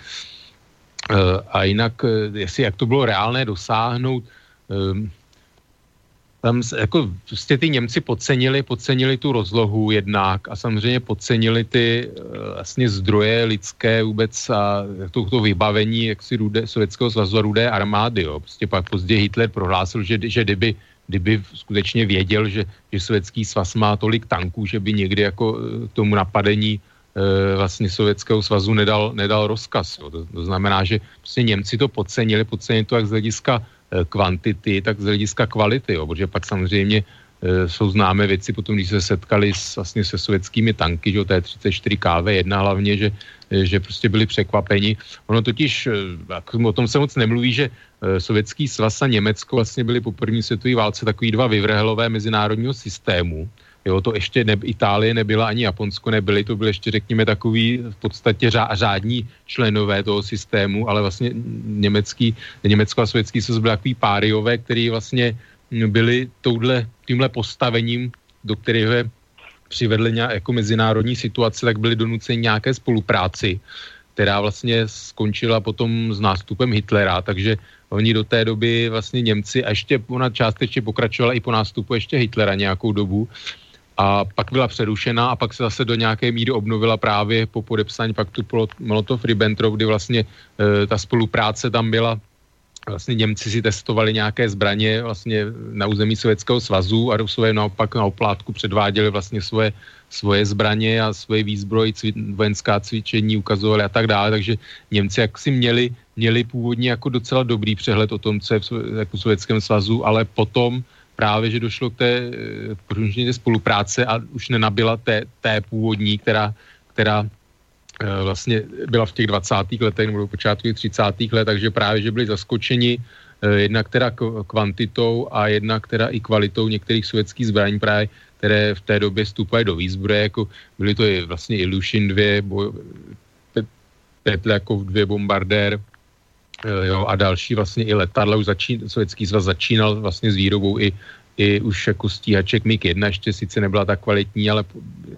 Eh, a jinak, eh, jestli jak to bylo reálné dosáhnout, ehm, tam jako prostě ty Němci podcenili, podcenili tu rozlohu jednak a samozřejmě podcenili ty eh, vlastně zdroje lidské vůbec a to, to vybavení jaksi rudé, Sovětského svazu a rudé armády. Jo. Prostě pak později Hitler prohlásil, že, že kdyby, kdyby skutečně věděl, že, že Sovětský svaz má tolik tanků, že by někdy jako eh, k tomu napadení e, vlastně Sovětského svazu nedal, nedal rozkaz. Jo. To, to znamená, že prostě Němci to podcenili, podcenili to jak z hlediska Eh, kvantity, tak z hlediska kvality, jo, protože pak samozřejmě e, jsou známé věci potom, když se setkali s, vlastně se sovětskými tanky, že T-34 KV-1 hlavně, že, e, že prostě byli překvapeni. Ono totiž, o tom se moc nemluví, že sovětský svaz a Německo vlastně byli po první světové válce takový dva vyvrhelové mezinárodního systému, Jo, to ještě ne, Itálie nebyla, ani Japonsko nebyly, to byly ještě, řekněme, takový v podstatě řá, řádní členové toho systému, ale vlastně německý, Německo a sovětský svaz byly takový páriové, který vlastně byli touhle, tímhle postavením, do kterého je přivedli nějak, jako mezinárodní situace, tak byli donuceni nějaké spolupráci, která vlastně skončila potom s nástupem Hitlera, takže oni do té doby vlastně Němci a ještě ona částečně pokračovala i po nástupu ještě Hitlera nějakou dobu, a pak byla přerušena a pak se zase do nějaké míry obnovila právě po podepsání paktu Molotov-Ribbentrop, kdy vlastně e, ta spolupráce tam byla. Vlastně Němci si testovali nějaké zbraně vlastně na území Sovětského svazu a Rusové naopak na oplátku předváděli vlastně svoje, svoje zbraně a svoje výzbroj, cvi, vojenská cvičení ukazovali a tak dále, takže Němci jak si měli, měli původně jako docela dobrý přehled o tom, co je v jako Sovětském svazu, ale potom právě, že došlo k té pružně spolupráce a už nenabila té, té původní, která, která vlastně byla v těch 20. letech nebo počátku 30. let, takže právě, že byli zaskočeni jednak teda kvantitou a jednak teda i kvalitou některých sovětských zbraní právě které v té době vstupají do výzbroje, jako byly to i vlastně Ilushin 2, boj, Petlakov 2 bombardér, eh, jo, a další vlastně i letadla, už začín, Sovětský svaz začínal vlastně s výrobou i, i už jako stíhaček MiG-1, ještě sice nebyla tak kvalitní, ale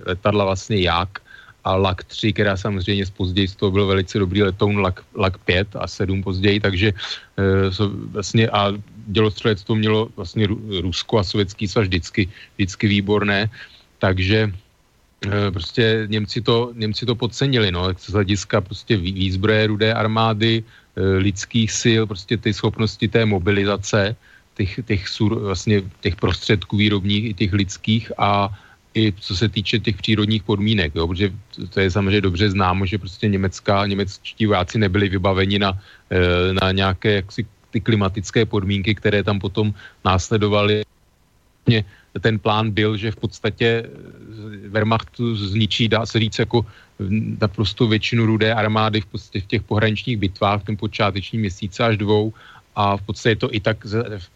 letadla vlastně jak, a LAK 3, která samozřejmě později z toho byl velice dobrý letoun LAK, LAK 5 a 7 později, takže e, so, vlastně a dělostřelectvo mělo vlastně Rusko a Sovětský svaz vždycky, vždycky výborné, takže e, prostě Němci to, Němci to podcenili, no, z hlediska prostě výzbroje rudé armády, lidských sil, prostě ty schopnosti té mobilizace, těch, těch, vlastně těch prostředků výrobních i těch lidských a i co se týče těch přírodních podmínek, jo, protože to je samozřejmě dobře známo, že prostě německá, němečtí vojáci nebyli vybaveni na, na nějaké jaksi ty klimatické podmínky, které tam potom následovaly. Ten plán byl, že v podstatě eh, Wehrmacht zničí, dá se říct, jako naprosto většinu rudé armády v, podstatě v těch pohraničních bitvách v tom počátečním měsíce až dvou. A v podstatě to i tak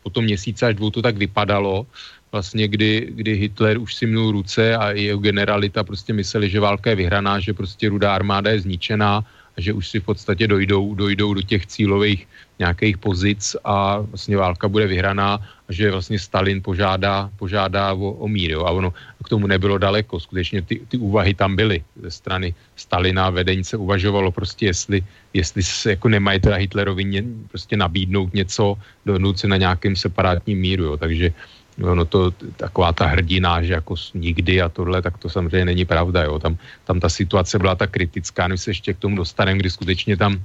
po tom měsíce až dvou to tak vypadalo, vlastně kdy, kdy Hitler už si mnul ruce a jeho generalita prostě mysleli, že válka je vyhraná, že prostě rudá armáda je zničená že už si v podstatě dojdou, dojdou do těch cílových nějakých pozic a vlastně válka bude vyhraná a že vlastně Stalin požádá, požádá o, o mír. Jo? A ono k tomu nebylo daleko. Skutečně ty, ty úvahy tam byly ze strany Stalina. Vedení se uvažovalo prostě, jestli, jestli se jako nemají teda Hitlerovi ně, prostě nabídnout něco, dohodnout se na nějakém separátním míru. Jo? Takže no to taková ta hrdina, že jako nikdy a tohle, tak to samozřejmě není pravda, jo. Tam, tam ta situace byla tak kritická, než se ještě k tomu dostaneme, kdy skutečně tam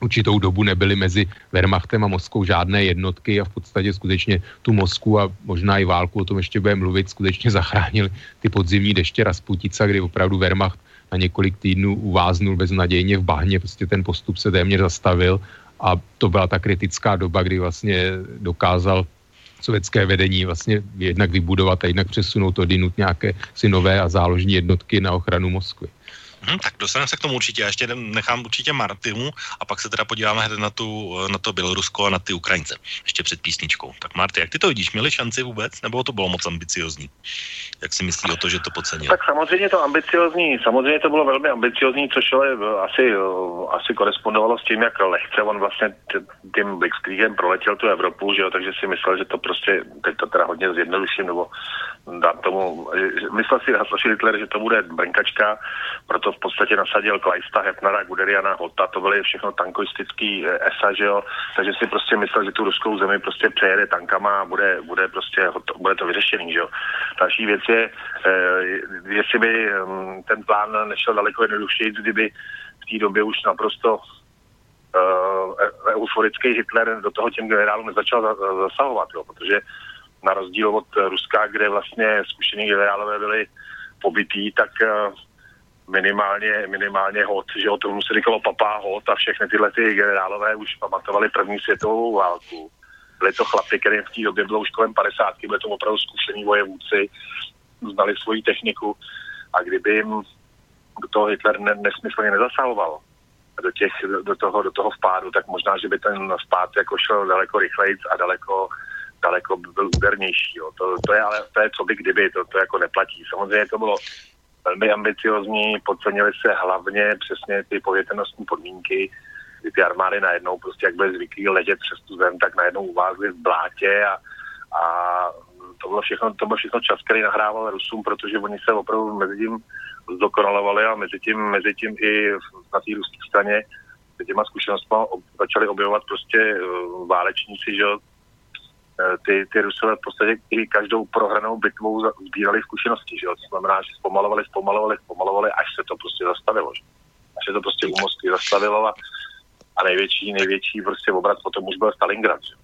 určitou dobu nebyly mezi Wehrmachtem a Moskou žádné jednotky a v podstatě skutečně tu Mosku a možná i válku, o tom ještě budeme mluvit, skutečně zachránili ty podzimní deště Rasputica, kdy opravdu Wehrmacht na několik týdnů uváznul beznadějně v bahně, prostě ten postup se téměř zastavil a to byla ta kritická doba, kdy vlastně dokázal sovětské vedení vlastně jednak vybudovat a jednak přesunout odinut nějaké si nové a záložní jednotky na ochranu Moskvy. Hmm, tak dostaneme se k tomu určitě. Já ještě nechám určitě Martinu a pak se teda podíváme hned na, tu, na to Bělorusko a na ty Ukrajince. Ještě před písničkou. Tak Marty, jak ty to vidíš? Měli šanci vůbec? Nebo to bylo moc ambiciozní? Jak si myslí o to, že to podcenil? Tak samozřejmě to ambiciozní, samozřejmě to bylo velmi ambiciozní, což ale asi, asi korespondovalo s tím, jak lehce on vlastně tím Blitzkriegem proletěl tu Evropu, že jo, takže si myslel, že to prostě, teď to teda hodně zjednoduším, nebo dám tomu, myslel si Hitler, že to bude brnkačka, proto v podstatě nasadil Kleista, Hefnara, Guderiana, Hota, to byly všechno tankoistický eh, ESA, že jo, takže si prostě myslel, že tu ruskou zemi prostě přejede tankama a bude, bude prostě, bude to vyřešený, že jo. Další věc je, eh, jestli by hm, ten plán nešel daleko jednodušší, kdyby v té době už naprosto uh, euforický Hitler do toho těm generálům nezačal zasahovat, jo, protože na rozdíl od Ruska, kde vlastně zkušení generálové byli pobytý, tak uh, minimálně, minimálně hod, že o tomu se říkalo papá hod a všechny tyhle ty generálové už pamatovali první světovou válku. Byli to chlapy, které v té době bylo už kolem 50, byli to opravdu zkušení vojevůdci, znali svoji techniku a kdyby jim do toho Hitler ne, nesmyslně nezasahoval do, těch, do, toho, do toho vpádu, tak možná, že by ten vpád jako šel daleko rychleji a daleko daleko by byl údernější. Jo. To, to, je ale to je co by kdyby, to, to jako neplatí. Samozřejmě to bylo velmi ambiciozní, podcenili se hlavně přesně ty povětrnostní podmínky, kdy ty armády najednou prostě, jak byly zvyklí letět přes tu zem, tak najednou uvázly v blátě a, a to bylo všechno, to byl všechno čas, který nahrával Rusům, protože oni se opravdu mezi tím zdokonalovali a mezi tím, mezi tím i na té ruské straně těma zkušenostmi začali objevovat prostě uh, válečníci, že Eh, ty, ty Rusové v podstatě i každou prohranou bitvou sbírali zkušenosti, že jo? To znamená, že zpomalovali, zpomalovali, zpomalovali, až se to prostě zastavilo, že? Až se to prostě u Moskvy zastavilo a, a největší, největší prostě obraz potom už byl Stalingrad, že?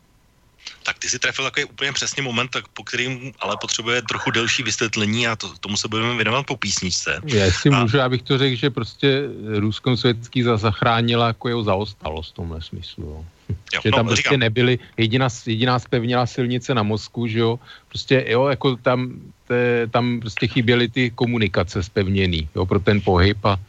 Tak ty si trefil takový úplně přesně moment, tak po kterým ale potřebuje trochu delší vysvětlení a to, tomu se budeme věnovat po písničce. Já si a... můžu, abych to řekl, že prostě Ruskom světský zachránila jako jeho zaostalost v tomhle smyslu. Jo. Jo, že no, tam prostě říkám. nebyly, jediná, jediná spevnělá silnice na Moskvu, že jo, prostě jo, jako tam, te, tam prostě chyběly ty komunikace spevněný, jo, pro ten pohyb a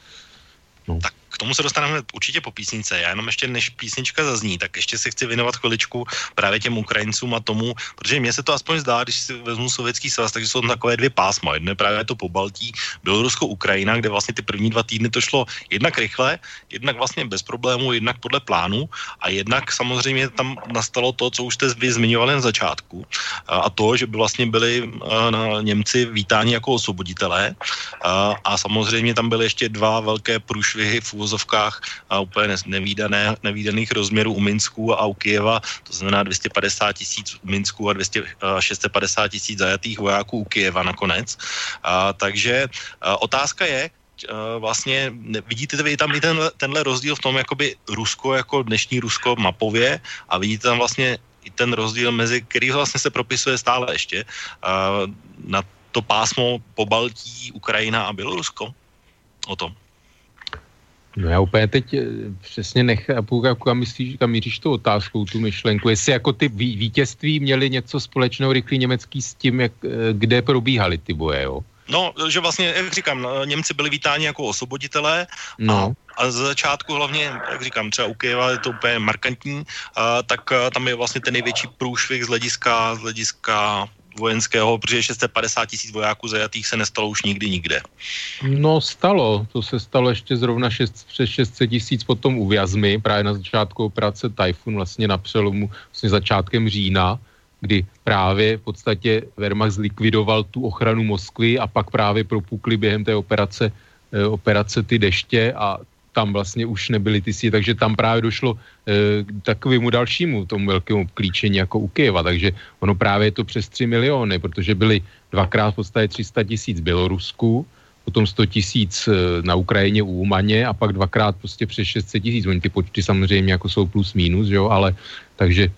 no. Tak tomu se dostaneme určitě po písničce. Já jenom ještě, než písnička zazní, tak ještě se chci věnovat chviličku právě těm Ukrajincům a tomu, protože mně se to aspoň zdá, když si vezmu sovětský svaz, takže jsou tam takové dvě pásma. Jedno je právě to po Baltí, Bělorusko, Ukrajina, kde vlastně ty první dva týdny to šlo jednak rychle, jednak vlastně bez problémů, jednak podle plánu a jednak samozřejmě tam nastalo to, co už jste vy zmiňovali na začátku a to, že by vlastně byli Němci vítáni jako osvoboditelé a samozřejmě tam byly ještě dva velké průšvihy v uvozovkách a úplně nevýdané, nevýdaných rozměrů u Minsku a u Kijeva, to znamená 250 tisíc u Minsku a 200, 650 tisíc zajatých vojáků u Kijeva nakonec. A, takže a, otázka je, vlastně vidíte vy tam i tenhle, tenhle rozdíl v tom, jakoby Rusko jako dnešní Rusko mapově a vidíte tam vlastně i ten rozdíl mezi, který vlastně se propisuje stále ještě na to pásmo po Baltí, Ukrajina a Bělorusko? O tom. No já úplně teď eh, přesně nechápu, kam, myslíš, kam míříš tu otázku, tu myšlenku. Jestli jako ty vítězství měly něco společného rychlý německý s tím, jak, eh, kde probíhaly ty boje, jo? No, že vlastně, jak říkám, no, Němci byli vítáni jako osvoboditelé no. a, a z začátku hlavně, jak říkám, třeba u Kyjeva je to úplně markantní, a, tak a, tam je vlastně ten největší průšvih z hlediska, z hlediska vojenského, protože 650 tisíc vojáků zajatých se nestalo už nikdy nikde. No stalo, to se stalo ještě zrovna 6, přes 600 tisíc potom u Vjazmy, právě na začátku operace Typhoon, vlastně na přelomu, vlastně začátkem října, kdy právě v podstatě Wehrmacht zlikvidoval tu ochranu Moskvy a pak právě propukly během té operace, eh, operace ty deště a tam vlastně už nebyly ty síly, takže tam právě došlo e, k takovému dalšímu tomu velkému klíčení jako u Kyjeva, takže ono právě je to přes 3 miliony, protože byly dvakrát v podstatě 300 tisíc Bělorusku, potom 100 tisíc e, na Ukrajině u Umaně a pak dvakrát prostě přes 600 tisíc. Oni ty počty samozřejmě jako jsou plus minus, jo, ale takže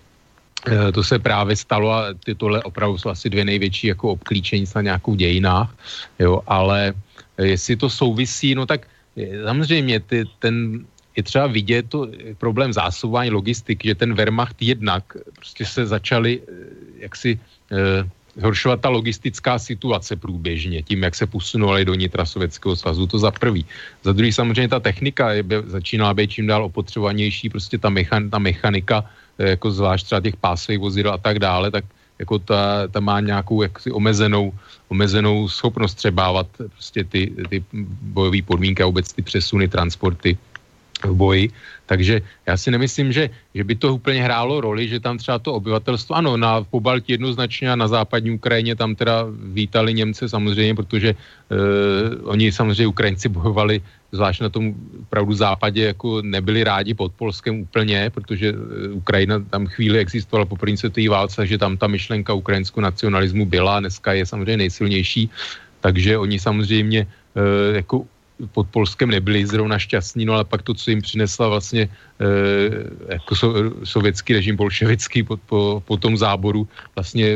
e, to se právě stalo a ty tohle opravdu jsou asi dvě největší jako obklíčení na nějakou dějinách, jo, ale jestli to souvisí, no tak Samozřejmě ty, ten, je třeba vidět to problém zásobování logistiky, že ten Wehrmacht jednak prostě se začali eh, jaksi eh, zhoršovat ta logistická situace průběžně, tím, jak se posunovali do nitra Sovětského svazu, to za prvý. Za druhý samozřejmě ta technika je, začínala být čím dál opotřebovanější, prostě ta, mechan, ta mechanika, eh, jako zvlášť třeba těch pásových vozidel a tak dále, tak jako ta, ta má nějakou jaksi omezenou, omezenou schopnost třebávat prostě ty, ty bojové podmínky a vůbec ty přesuny, transporty v boji. Takže já si nemyslím, že, že by to úplně hrálo roli, že tam třeba to obyvatelstvo, ano, na Pobaltí jednoznačně a na západní Ukrajině tam teda vítali Němce samozřejmě, protože uh, oni samozřejmě Ukrajinci bojovali zvlášť na tom pravdu západě jako nebyli rádi pod Polskem úplně, protože eh, Ukrajina tam chvíli existovala po první světové válce, že tam ta myšlenka ukrajinského nacionalismu byla, dneska je samozřejmě nejsilnější, takže oni samozřejmě e, jako pod Polskem nebyli zrovna šťastní, no ale pak to, co jim přinesla vlastně e, jako so, sovětský režim bolševický po, po, po tom záboru, vlastně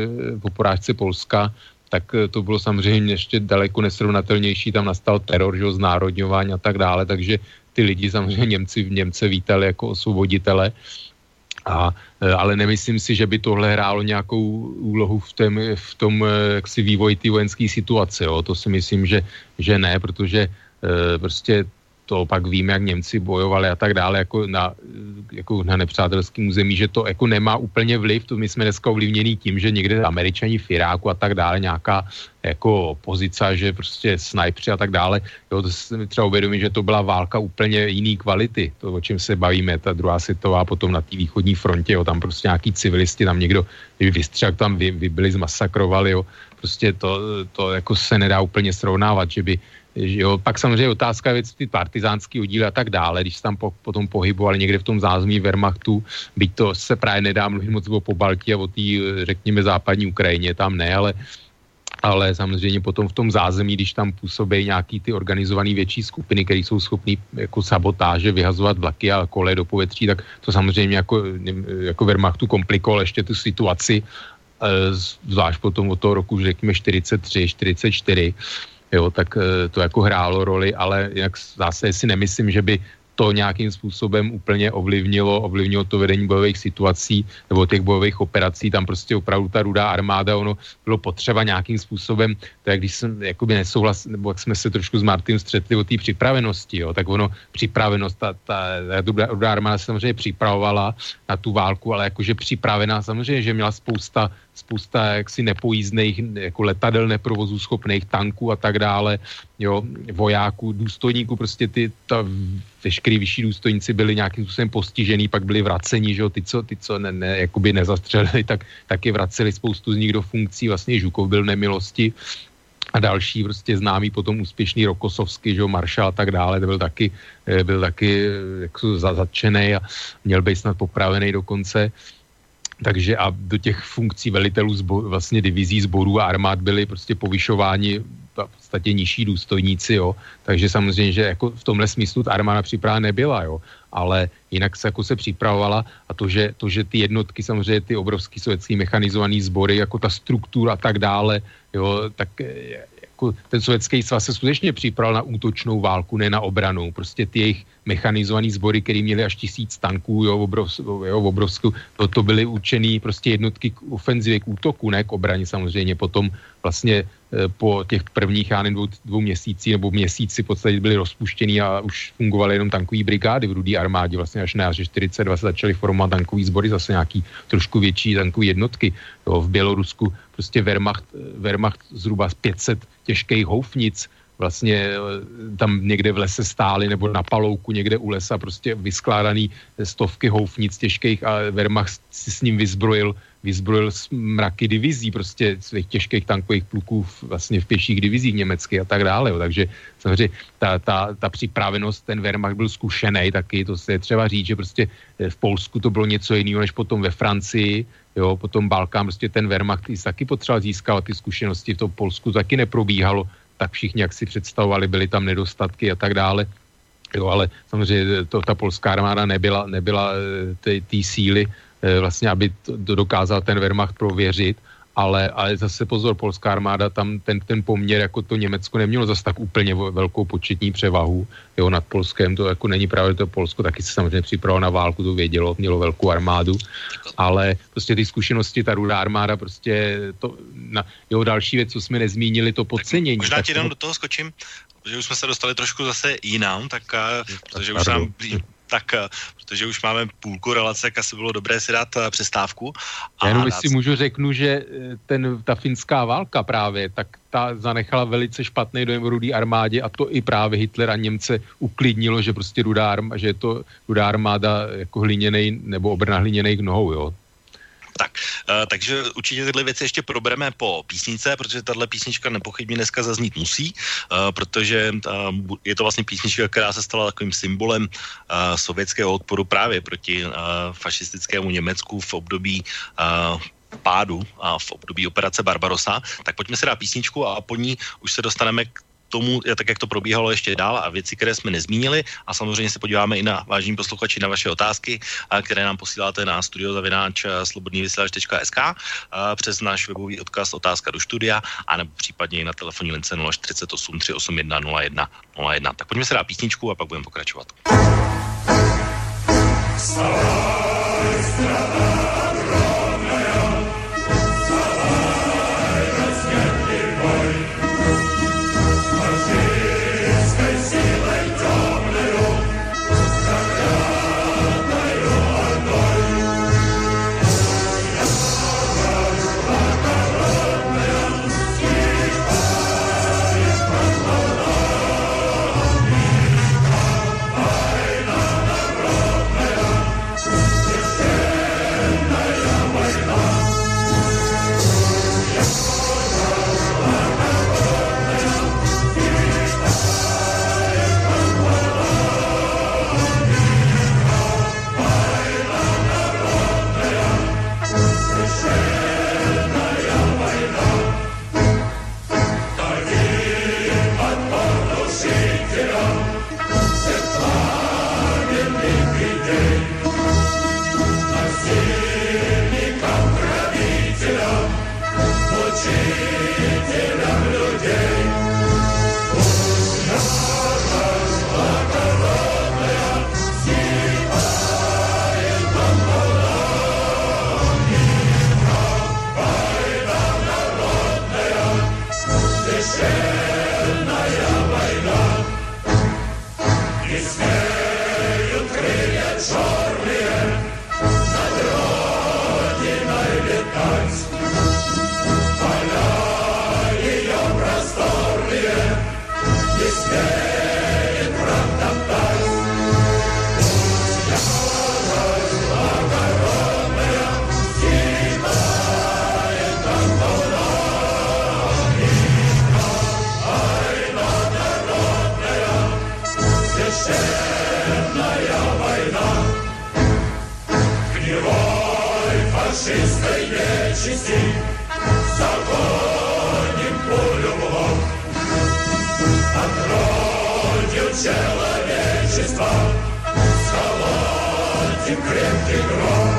po porážce Polska, tak eh, to bylo samozřejmě ještě daleko nesrovnatelnější, tam nastal teror, že znárodňování a tak dále, takže ty lidi samozřejmě Němci, Němce vítali jako osvoboditele. A, eh, ale nemyslím si, že by tohle hrálo nějakou úlohu v, tém, v tom eh, jaksi vývoji té vojenské situace. Jo. To si myslím, že, že ne, protože e, prostě to pak víme, jak Němci bojovali a tak dále, jako na, jako na nepřátelském území, že to jako nemá úplně vliv, to my jsme dneska ovlivněný tím, že někde američani v Iráku a tak dále, nějaká jako pozice, že prostě snajpři a tak dále, jo, to si třeba uvědomí, že to byla válka úplně jiný kvality, to, o čem se bavíme, ta druhá světová, potom na té východní frontě, jo, tam prostě nějaký civilisti, tam někdo, vystřel, tam vy, vy byli zmasakrovali, jo, prostě to, to jako se nedá úplně srovnávat, že by Jo, pak samozřejmě otázka věc, ty partizánský oddíly a tak dále, když se tam po, potom pohybovali někde v tom zázemí Wehrmachtu, byť to se právě nedá mluvit moc o Pobaltí a o té, řekněme, západní Ukrajině, tam ne, ale ale samozřejmě potom v tom zázemí, když tam působí nějaký ty organizované větší skupiny, které jsou schopné jako sabotáže vyhazovat vlaky a kole do povětří, tak to samozřejmě jako, jako Wehrmachtu komplikovalo ještě tu situaci, eh, zvlášť potom od toho roku, řekněme 43, 44, jo, tak eh, to jako hrálo roli, ale jak zase si nemyslím, že by to nějakým způsobem úplně ovlivnilo, ovlivnilo to vedení bojových situací nebo těch bojových operací. Tam prostě opravdu ta rudá armáda, ono bylo potřeba nějakým způsobem, tak když jsem jakoby nesouhlas, nebo jak jsme se trošku s Martinem střetli o té připravenosti, jo, tak ono připravenost, ta, ta, ta rudá armáda se samozřejmě připravovala na tu válku, ale jakože připravená samozřejmě, že měla spousta spousta jaksi nepojízdných jako letadel neprovozů schopných tanků a tak dále, jo, vojáků, důstojníků, prostě ty, ta, veškerý vyšší důstojníci byli nějakým způsobem postižený, pak byli vraceni, že jo, ty, co, ty, co ne, ne, jakoby nezastřelili, tak taky vraceli spoustu z nich do funkcí, vlastně Žukov byl nemilosti, a další prostě známý potom úspěšný Rokosovský, že jo, maršal a tak dále, to byl taky, eh, byl taky eh, jako zatčený a měl být snad popravený dokonce. Takže a do těch funkcí velitelů zbo, vlastně divizí sborů a armád byli prostě povyšováni v podstatě nižší důstojníci, jo. Takže samozřejmě, že jako v tomhle smyslu ta armáda připravena nebyla, jo. Ale jinak se jako se připravovala a to, že, to, že ty jednotky, samozřejmě ty obrovský sovětský mechanizovaný sbory, jako ta struktura a tak dále, jo, tak jako ten sovětský svaz se skutečně připravil na útočnou válku, ne na obranu. Prostě ty jejich mechanizované sbory, které měly až tisíc tanků, jo, obrov, jo, obrovskou, to, to byly určený prostě jednotky k ofenzivě, k útoku, ne k obraně samozřejmě. Potom vlastně e, po těch prvních, já nevím, dvou, dvou měsících nebo měsíci v podstatě byly rozpuštěný a už fungovaly jenom tankové brigády v rudé armádě. Vlastně až na jaře 42 se začaly formovat tankové sbory, zase nějaký trošku větší tankové jednotky. Jo, v Bělorusku prostě Wehrmacht, Wehrmacht zhruba 500 těžkých houfnic, vlastně eh, tam někde v lese stály nebo na palouku někde u lesa prostě vyskládaný stovky houfnic těžkých a Wehrmacht si s ním vyzbrojil vyzbrojil mraky divizí, prostě svých těžkých tankových pluků vlastně v pěších divizích německých a tak dále. Takže samozřejmě ta, ta, ta připravenost, ten Wehrmacht byl zkušený taky, to se je třeba říct, že prostě eh, v Polsku to bylo něco jiného, než potom ve Francii, jo, potom Balkán, prostě ten Wehrmacht taky potřeboval získávat ty zkušenosti, v tom Polsku taky neprobíhalo tak všichni, jak si představovali, byly tam nedostatky a tak dále. Jo, ale samozřejmě to, ta polská armáda nebyla, nebyla eh, té síly, eh, vlastně, aby to dokázal ten Wehrmacht prověřit ale, ale zase pozor, polská armáda, tam ten, ten poměr, jako to Německo nemělo zase tak úplně velkou početní převahu, jo, nad Polskem, to jako není právě to Polsko, taky se samozřejmě připravilo na válku, to vědělo, mělo velkou armádu, ale prostě ty zkušenosti, ta rudá armáda, prostě to, na, jo, další věc, co jsme nezmínili, to podcenění. Tak možná ti jenom do toho skočím, že už jsme se dostali trošku zase jinam, tak protože už nám tak eh, protože už máme půlku relace, tak asi bylo dobré si dát eh, přestávku. A Já jenom si můžu řeknu, že eh, ten, ta finská válka právě, tak ta zanechala velice špatný dojem v rudý armádě a to i právě Hitler a Němce uklidnilo, že prostě rudá, armáda, že je to rudá armáda jako hliněnej nebo obrna hliněných nohou, jo. Tak, uh, takže určitě tyhle věci ještě probereme po písnice, protože tahle písnička nepochybně dneska zaznít musí, uh, protože uh, je to vlastně písnička, která se stala takovým symbolem uh, sovětského odporu právě proti uh, fašistickému Německu v období uh, pádu a v období operace Barbarosa, tak pojďme si dát písničku a po ní už se dostaneme k tomu, tak jak to probíhalo ještě dál a věci, které jsme nezmínili. A samozřejmě se podíváme i na vážní posluchači na vaše otázky, které nám posíláte na studiozavináč eh, slobodnývysílač.sk eh, přes náš webový odkaz otázka do studia, anebo případně i na telefonní lince 048 381 01 01. Tak pojďme se dát písničku a pak budeme pokračovat. Stavaj, stavaj, stavaj. ti prendi gloria.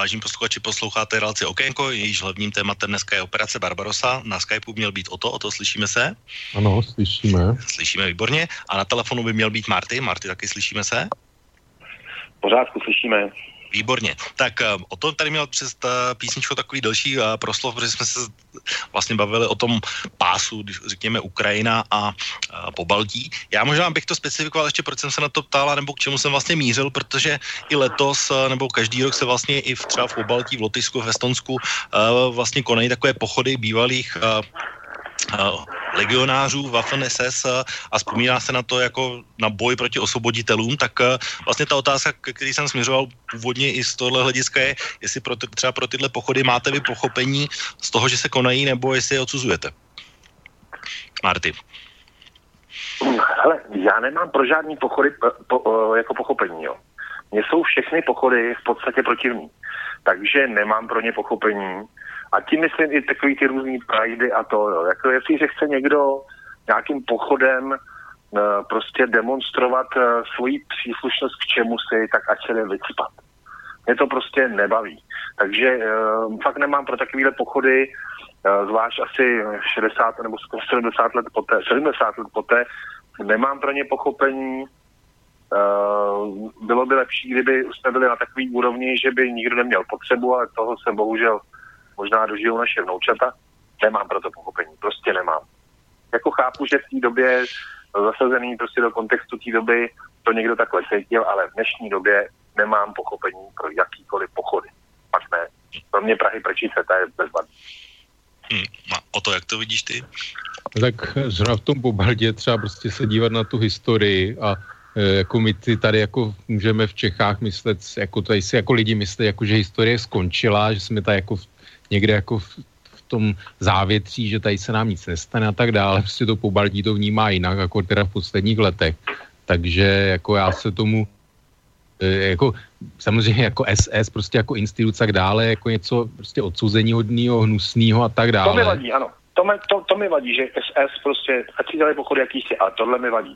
Vážím posluchači, posloucháte relaci Okénko, jejíž hlavním tématem dneska je operace Barbarosa. Na Skypeu měl být o to, o to slyšíme se? Ano, slyšíme. Slyšíme výborně. A na telefonu by měl být Marty. Marty, taky slyšíme se? Pořádku slyšíme. Výborně. Tak eh, o tom tady měl přes ta písničku takový další eh, proslov, protože jsme se vlastně bavili o tom pásu, když řekněme Ukrajina a, a po Baltí. Já možná bych to specifikoval ještě, proč jsem se na to ptala, nebo k čemu jsem vlastně mířil, protože i letos, eh, nebo každý rok se vlastně i v, třeba v Pobaltí, v Lotyšsku, v Estonsku vlastně konají takové pochody bývalých legionářů Waffen SS a vzpomíná se na to jako na boj proti osvoboditelům, tak eh, vlastně ta otázka, který jsem směřoval původně i z tohle hlediska je, jestli pro, třeba pro tyhle pochody máte vy pochopení z toho, že se konají, nebo jestli je odsuzujete. Marty. Hele, já nemám pro žádný pochody po, jako pochopení, jo. Mně jsou všechny pochody v podstatě protivní. Takže nemám pro ně pochopení. A tím myslím i takový ty různý pridey a to, jo. Jako jestliže chce někdo nějakým pochodem uh, prostě demonstrovat uh, svoji příslušnost k čemu si, tak ať se jde vycpat. Mě to prostě nebaví. Takže uh, fakt nemám pro takovéhle pochody, zvlášť asi 60 nebo 70 let poté, 70 let poté, nemám pro ně pochopení. Bylo by lepší, kdyby jsme byli na takový úrovni, že by nikdo neměl potřebu, ale toho se bohužel možná dožijou naše vnoučata, nemám pro to pochopení, prostě nemám. Jako chápu, že v té době zasazený prostě do kontextu té doby to někdo takhle cítil, ale v dnešní době nemám pochopení pro jakýkoliv pochody. Pak ne. Pro mě Prahy Prčice, ta je bezvadný. Hmm, a o to, jak to vidíš ty? Tak zrovna v tom Pobaldě třeba prostě se dívat na tu historii a e, jako my ty tady jako můžeme v Čechách myslet, jako tady si jako lidi myslet, jako že historie skončila, že jsme tady jako v někde jako v, v tom závětří, že tady se nám nic nestane a tak dále. Prostě to Baltí to vnímá jinak, jako teda v posledních letech. Takže jako já se tomu e, jako samozřejmě jako SS, prostě jako instituce tak dále, jako něco prostě odsouzení hodného, hnusného a tak dále. To mi vadí, ano. To, mi, to, to mi vadí, že SS prostě, ať si dělají pochody jaký si, ale tohle mi vadí.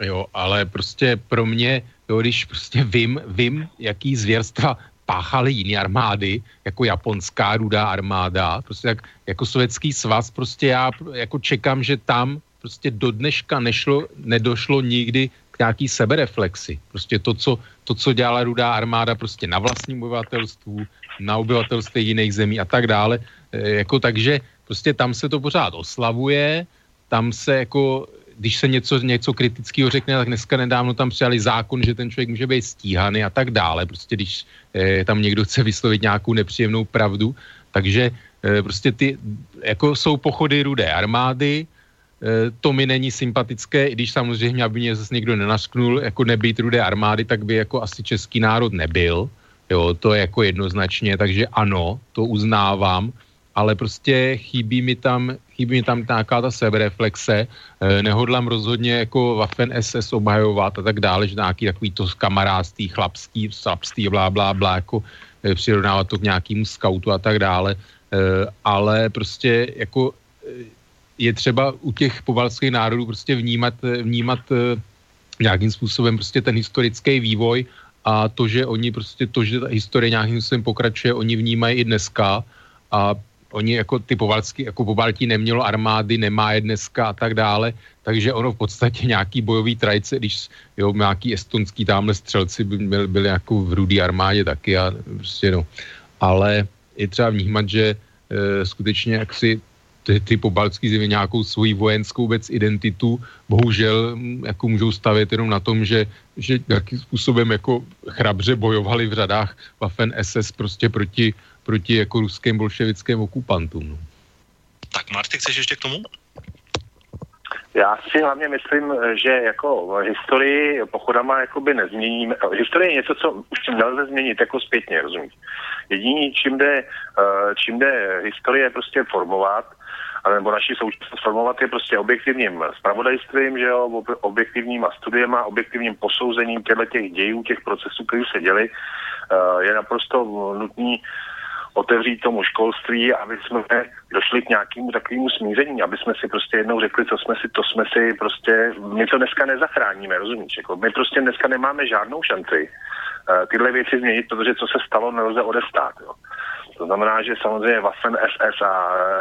Jo, ale prostě pro mě, jo, když prostě vím, vím, jaký zvěrstva páchaly jiné armády, jako japonská rudá armáda, prostě jak, jako sovětský svaz, prostě já jako čekám, že tam prostě do dneška nešlo, nedošlo nikdy k nějaký sebereflexi. Prostě to, co, to, co dělala rudá armáda prostě na vlastním obyvatelstvu, na obyvatelství jiných zemí a tak dále. E, jako takže prostě tam se to pořád oslavuje, tam se jako když se něco, něco kritického řekne, tak dneska nedávno tam přijali zákon, že ten člověk může být stíhaný a tak dále. Prostě když eh, tam někdo chce vyslovit nějakou nepříjemnou pravdu. Takže eh, prostě ty, jako jsou pochody rudé armády, eh, to mi není sympatické, i když samozřejmě, aby mě zase někdo nenasknul, jako nebýt rudé armády, tak by jako asi český národ nebyl. Jo, to je jako jednoznačně, takže ano, to uznávám ale prostě chybí mi tam, chybí mi tam nějaká ta sebereflexe, eh, nehodlám rozhodně jako Waffen SS obhajovat a tak dále, že nějaký takový to kamarádství, chlapský, chlapství, blá, blá, blá, jako eh, přirovnávat to k nějakému skautu a tak dále, eh, ale prostě jako je třeba u těch povalských národů prostě vnímat, vnímat nějakým způsobem prostě ten historický vývoj a to, že oni prostě to, že ta historie nějakým způsobem pokračuje, oni vnímají i dneska a oni jako ty povalský, jako Pobaltí nemělo armády, nemá je dneska a tak dále, takže ono v podstatě nějaký bojový trajce, když jo, nějaký estonský tamhle střelci by byli, byli jako v rudý armádě taky a prostě no. Ale je třeba vnímat, že e, skutečně jaksi ty, ty pobaltský země nějakou svoji vojenskou vůbec identitu, bohužel jako můžou stavět jenom na tom, že, že nějakým způsobem jako chrabře bojovali v řadách Waffen SS prostě proti, proti jako ruským bolševickým okupantům. No. Tak Marty, chceš ještě k tomu? Já si hlavně myslím, že jako historii pochodama jakoby nezměníme. Historie je něco, co už nelze změnit jako zpětně, rozumíš? Jediný, čím jde, eh, čím jde historie prostě formovat, nebo naši současnost formovat je prostě objektivním spravodajstvím, že jo, objektivníma studiema, objektivním posouzením těchto těch dějů, těch procesů, které se děli, eh, je naprosto nutný otevřít tomu školství, aby jsme došli k nějakému takovému smíření, aby jsme si prostě jednou řekli, co jsme si, to jsme si prostě, my to dneska nezachráníme, rozumíš? Jako my prostě dneska nemáme žádnou šanci uh, tyhle věci změnit, protože co se stalo, nelze odestát. Jo. To znamená, že samozřejmě Waffen SS a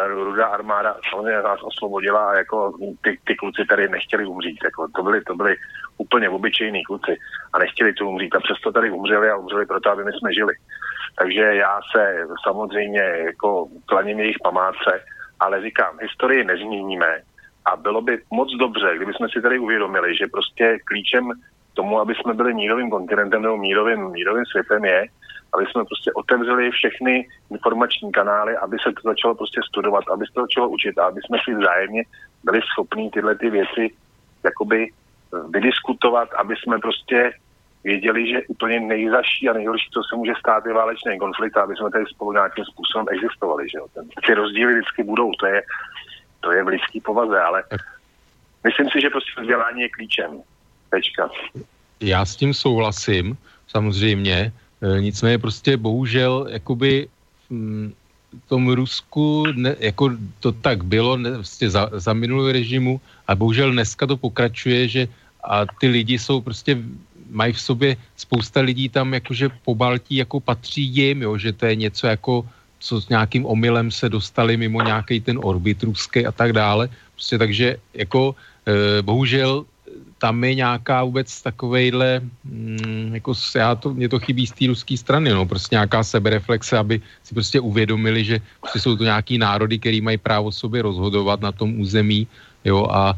Rudá armáda samozřejmě nás osvobodila a jako ty, ty kluci tady nechtěli umřít. Jako to, byli, to byli úplně obyčejní kluci a nechtěli tu umřít a přesto tady umřeli a umřeli proto, aby my jsme žili. Takže já se samozřejmě jako klaním jejich památce, ale říkám, historii nezmíníme a bylo by moc dobře, kdyby jsme si tady uvědomili, že prostě klíčem tomu, aby jsme byli mírovým kontinentem nebo mírovým, mírovým světem je, aby jsme prostě otevřeli všechny informační kanály, aby se to začalo prostě studovat, aby se to začalo učit a aby jsme si vzájemně byli schopní tyhle ty věci jakoby vydiskutovat, aby jsme prostě věděli, že úplně nejzaší a nejhorší, co se může stát, je válečný konflikt, aby jsme tady spolu nějakým způsobem existovali. Že jo? Ten, ty rozdíly vždycky budou, to je, to je v lidský povaze, ale myslím si, že prostě vzdělání je klíčem. Tečka. Já s tím souhlasím, samozřejmě, e, nicméně prostě bohužel, jakoby mm, v tom Rusku, ne, jako to tak bylo ne, prostě za, za minulý režimu a bohužel dneska to pokračuje, že a ty lidi jsou prostě mají v sobě spousta lidí tam jakože po Baltí jako patří jim, jo, že to je něco jako co s nějakým omylem se dostali mimo nějaký ten orbit ruský a tak dále. Prostě takže jako e, bohužel tam je nějaká vůbec takovejhle, mm, jako já to, mě to chybí z té ruské strany, no, prostě nějaká sebereflexe, aby si prostě uvědomili, že prostě jsou to nějaký národy, který mají právo sobě rozhodovat na tom území, jo, a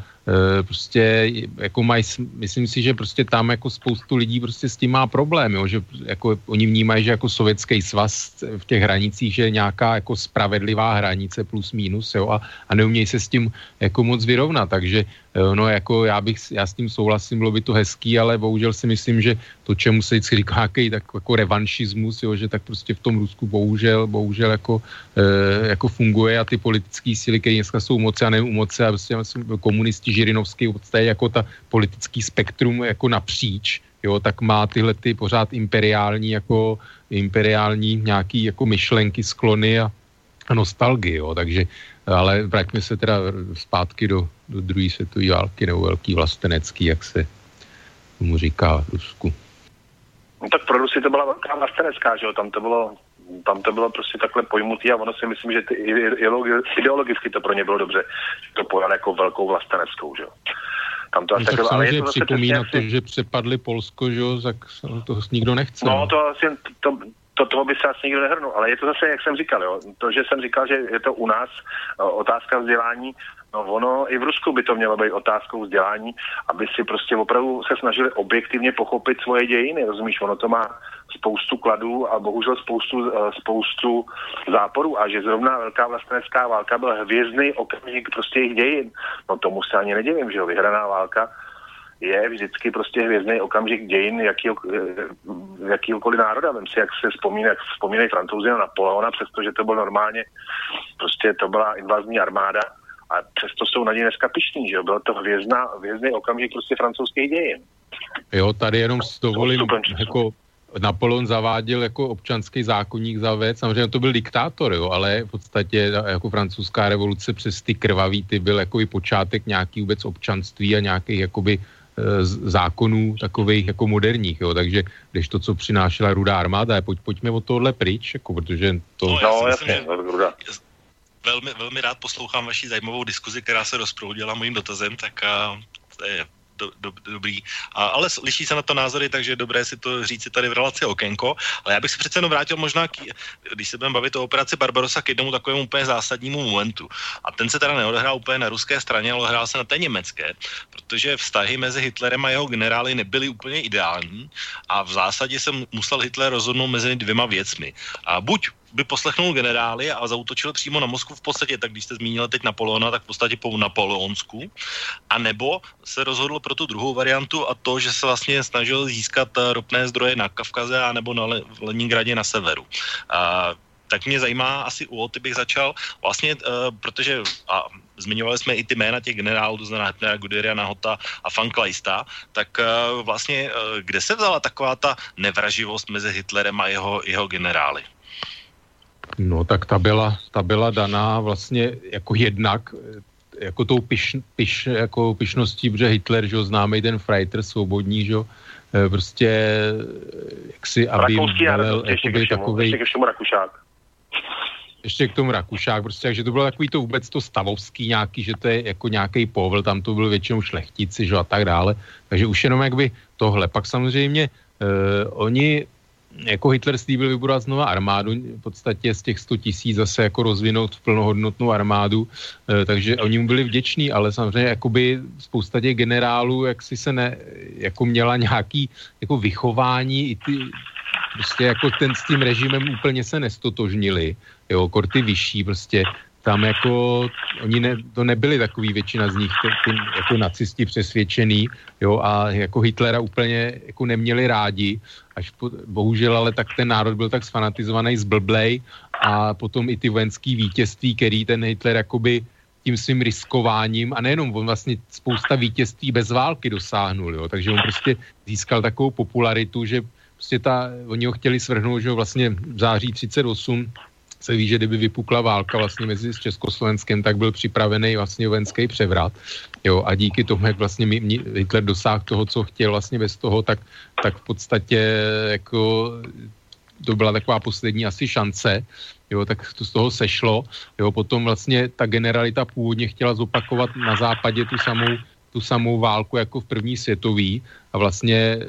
prostě jako mají, myslím si, že prostě tam jako spoustu lidí prostě s tím má problém, jo, že jako oni vnímají, že jako sovětský svaz v těch hranicích, že je nějaká jako spravedlivá hranice plus minus, jo, a, a neumějí se s tím jako moc vyrovnat, takže Eh, no jako já bych, já s tím souhlasím, bylo by to hezký, ale bohužel si myslím, že to, čemu se vždycky říká jaký, tak jako revanšismus, jo, že tak prostě v tom Rusku bohužel, bohužel jako, e, jako funguje a ty politické síly, které dneska jsou moci a nevím moci a prostě komunisti Žirinovský je jako ta politický spektrum jako napříč, jo, tak má tyhle ty pořád imperiální jako imperiální nějaký jako myšlenky, sklony a, a nostalgii, jo, takže ale vraťme se teda zpátky do, do druhé světové války nebo velký vlastenecký, jak se tomu říká v Rusku. No tak pro Rusy to byla velká vlastenecká, že jo, tam to bylo tam to bylo prostě takhle pojmutý a ono si myslím, že ty ideologicky to pro ně bylo dobře, že to pojal jako velkou vlasteneckou, že jo. Tam to no, tak bylo, ale je to připomíná to, že přepadli Polsko, že jo, tak to nikdo nechce. No, no. to asi, to, to toho by se asi nikdo nehrnul, ale je to zase, jak jsem říkal, jo, to, že jsem říkal, že je to u nás otázka vzdělání, no ono i v Rusku by to mělo být otázkou vzdělání, aby si prostě opravdu se snažili objektivně pochopit svoje dějiny, rozumíš, ono to má spoustu kladů a bohužel spoustu, e, spoustu záporů. A že zrovna velká vlastenecká válka byl hvězdný okamžik prostě jejich dějin. No tomu se ani nedivím, že jo, vyhraná válka je vždycky prostě hvězdný okamžik dějin jakýho, eh, jakýhokoliv národa. Vem si, jak se vzpomínají, vzpomínají francouzi na Napoleona, přestože to byl normálně, prostě to byla invazní armáda a přesto jsou na něj dneska pišní, že jo? Byl to hvězdná, hvězdný okamžik prostě francouzských dějin. Jo, tady jenom s dovolím, jako Napoleon zaváděl jako občanský zákonník za věc, samozřejmě to byl diktátor, jo, ale v podstatě jako francouzská revoluce přes ty krvavý, ty byl jako i počátek nějaký vůbec občanství a nějakých jakoby Eh, zákonů takových jako moderních, jo, takže když to, co přinášela rudá armáda, je, pojď, pojďme od tohle pryč, jako, protože to... No, no jasně, velmi, velmi rád poslouchám vaši zajímavou diskuzi, která se rozproudila mojím dotazem, tak a, to je do, do, dobrý. A, ale liší se na to názory, takže je dobré si to říct si tady v relaci okénko. Ale já bych se přece jenom vrátil možná, k, když se budeme bavit o operaci Barbarossa, k jednomu takovému úplně zásadnímu momentu. A ten se teda neodehrál úplně na ruské straně, ale odehrál se na té německé, protože vztahy mezi Hitlerem a jeho generály nebyly úplně ideální a v zásadě se musel Hitler rozhodnout mezi dvěma věcmi. A buď by poslechnul generály a zautočil přímo na Moskvu v podstatě, tak když jste zmínil teď Napoleona, tak v podstatě po Napoleonsku, a nebo se rozhodl pro tu druhou variantu a to, že se vlastně snažil získat eh, ropné zdroje na Kavkaze a nebo na v Leningradě na severu. A tak mě zajímá, asi u Oty bych začal, vlastně, uh, protože a zmiňovali jsme i ty jména těch generálů, to znamená Hepnera, Guderia, Nahota a Fanklajsta, tak uh, vlastně, uh, kde se vzala taková ta nevraživost mezi Hitlerem a jeho, jeho generály? No tak ta byla, ta byla daná vlastně jako jednak jako tou piš, piš, jako pišností, protože Hitler, že ho známý ten Freiter, svobodní, že prostě jak si, aby velel, jakoby takovej... Ještě k všemu Rakušák ještě k tomu Rakušák, prostě, takže to bylo takový to vůbec to stavovský nějaký, že to je jako nějaký povel, tam to byl většinou šlechtici, že a tak dále, takže už jenom jakby tohle. Pak samozřejmě uh, oni jako Hitler slíbil vybudovat znova armádu, v podstatě z těch 100 tisíc zase jako rozvinout plnohodnotnou armádu, e, takže oni mu byli vděční, ale samozřejmě jakoby spousta těch generálů, jak si se ne, jako měla nějaký jako vychování, i ty, prostě jako ten s tím režimem úplně se nestotožnili, jo, korty vyšší prostě, tam jako, oni ne, to nebyli takový většina z nich, ty, jako nacisti přesvědčený, jo, a jako Hitlera úplně jako neměli rádi, až po, bohužel, ale tak ten národ byl tak sfanatizovaný, zblblej a potom i ty vojenský vítězství, který ten Hitler jakoby tím svým riskováním a nejenom, on vlastně spousta vítězství bez války dosáhnul, jo, takže on prostě získal takovou popularitu, že prostě ta, oni ho chtěli svrhnout, že vlastně v září 38 se ví, že kdyby vypukla válka vlastně mezi Československem, tak byl připravený vlastně vojenský převrat. Jo, a díky tomu, jak vlastně Hitler dosáhl toho, co chtěl vlastně bez toho, tak, tak v podstatě jako to byla taková poslední asi šance, jo, tak to z toho sešlo. Jo, potom vlastně ta generalita původně chtěla zopakovat na západě tu samou tu samou válku jako v první světový a vlastně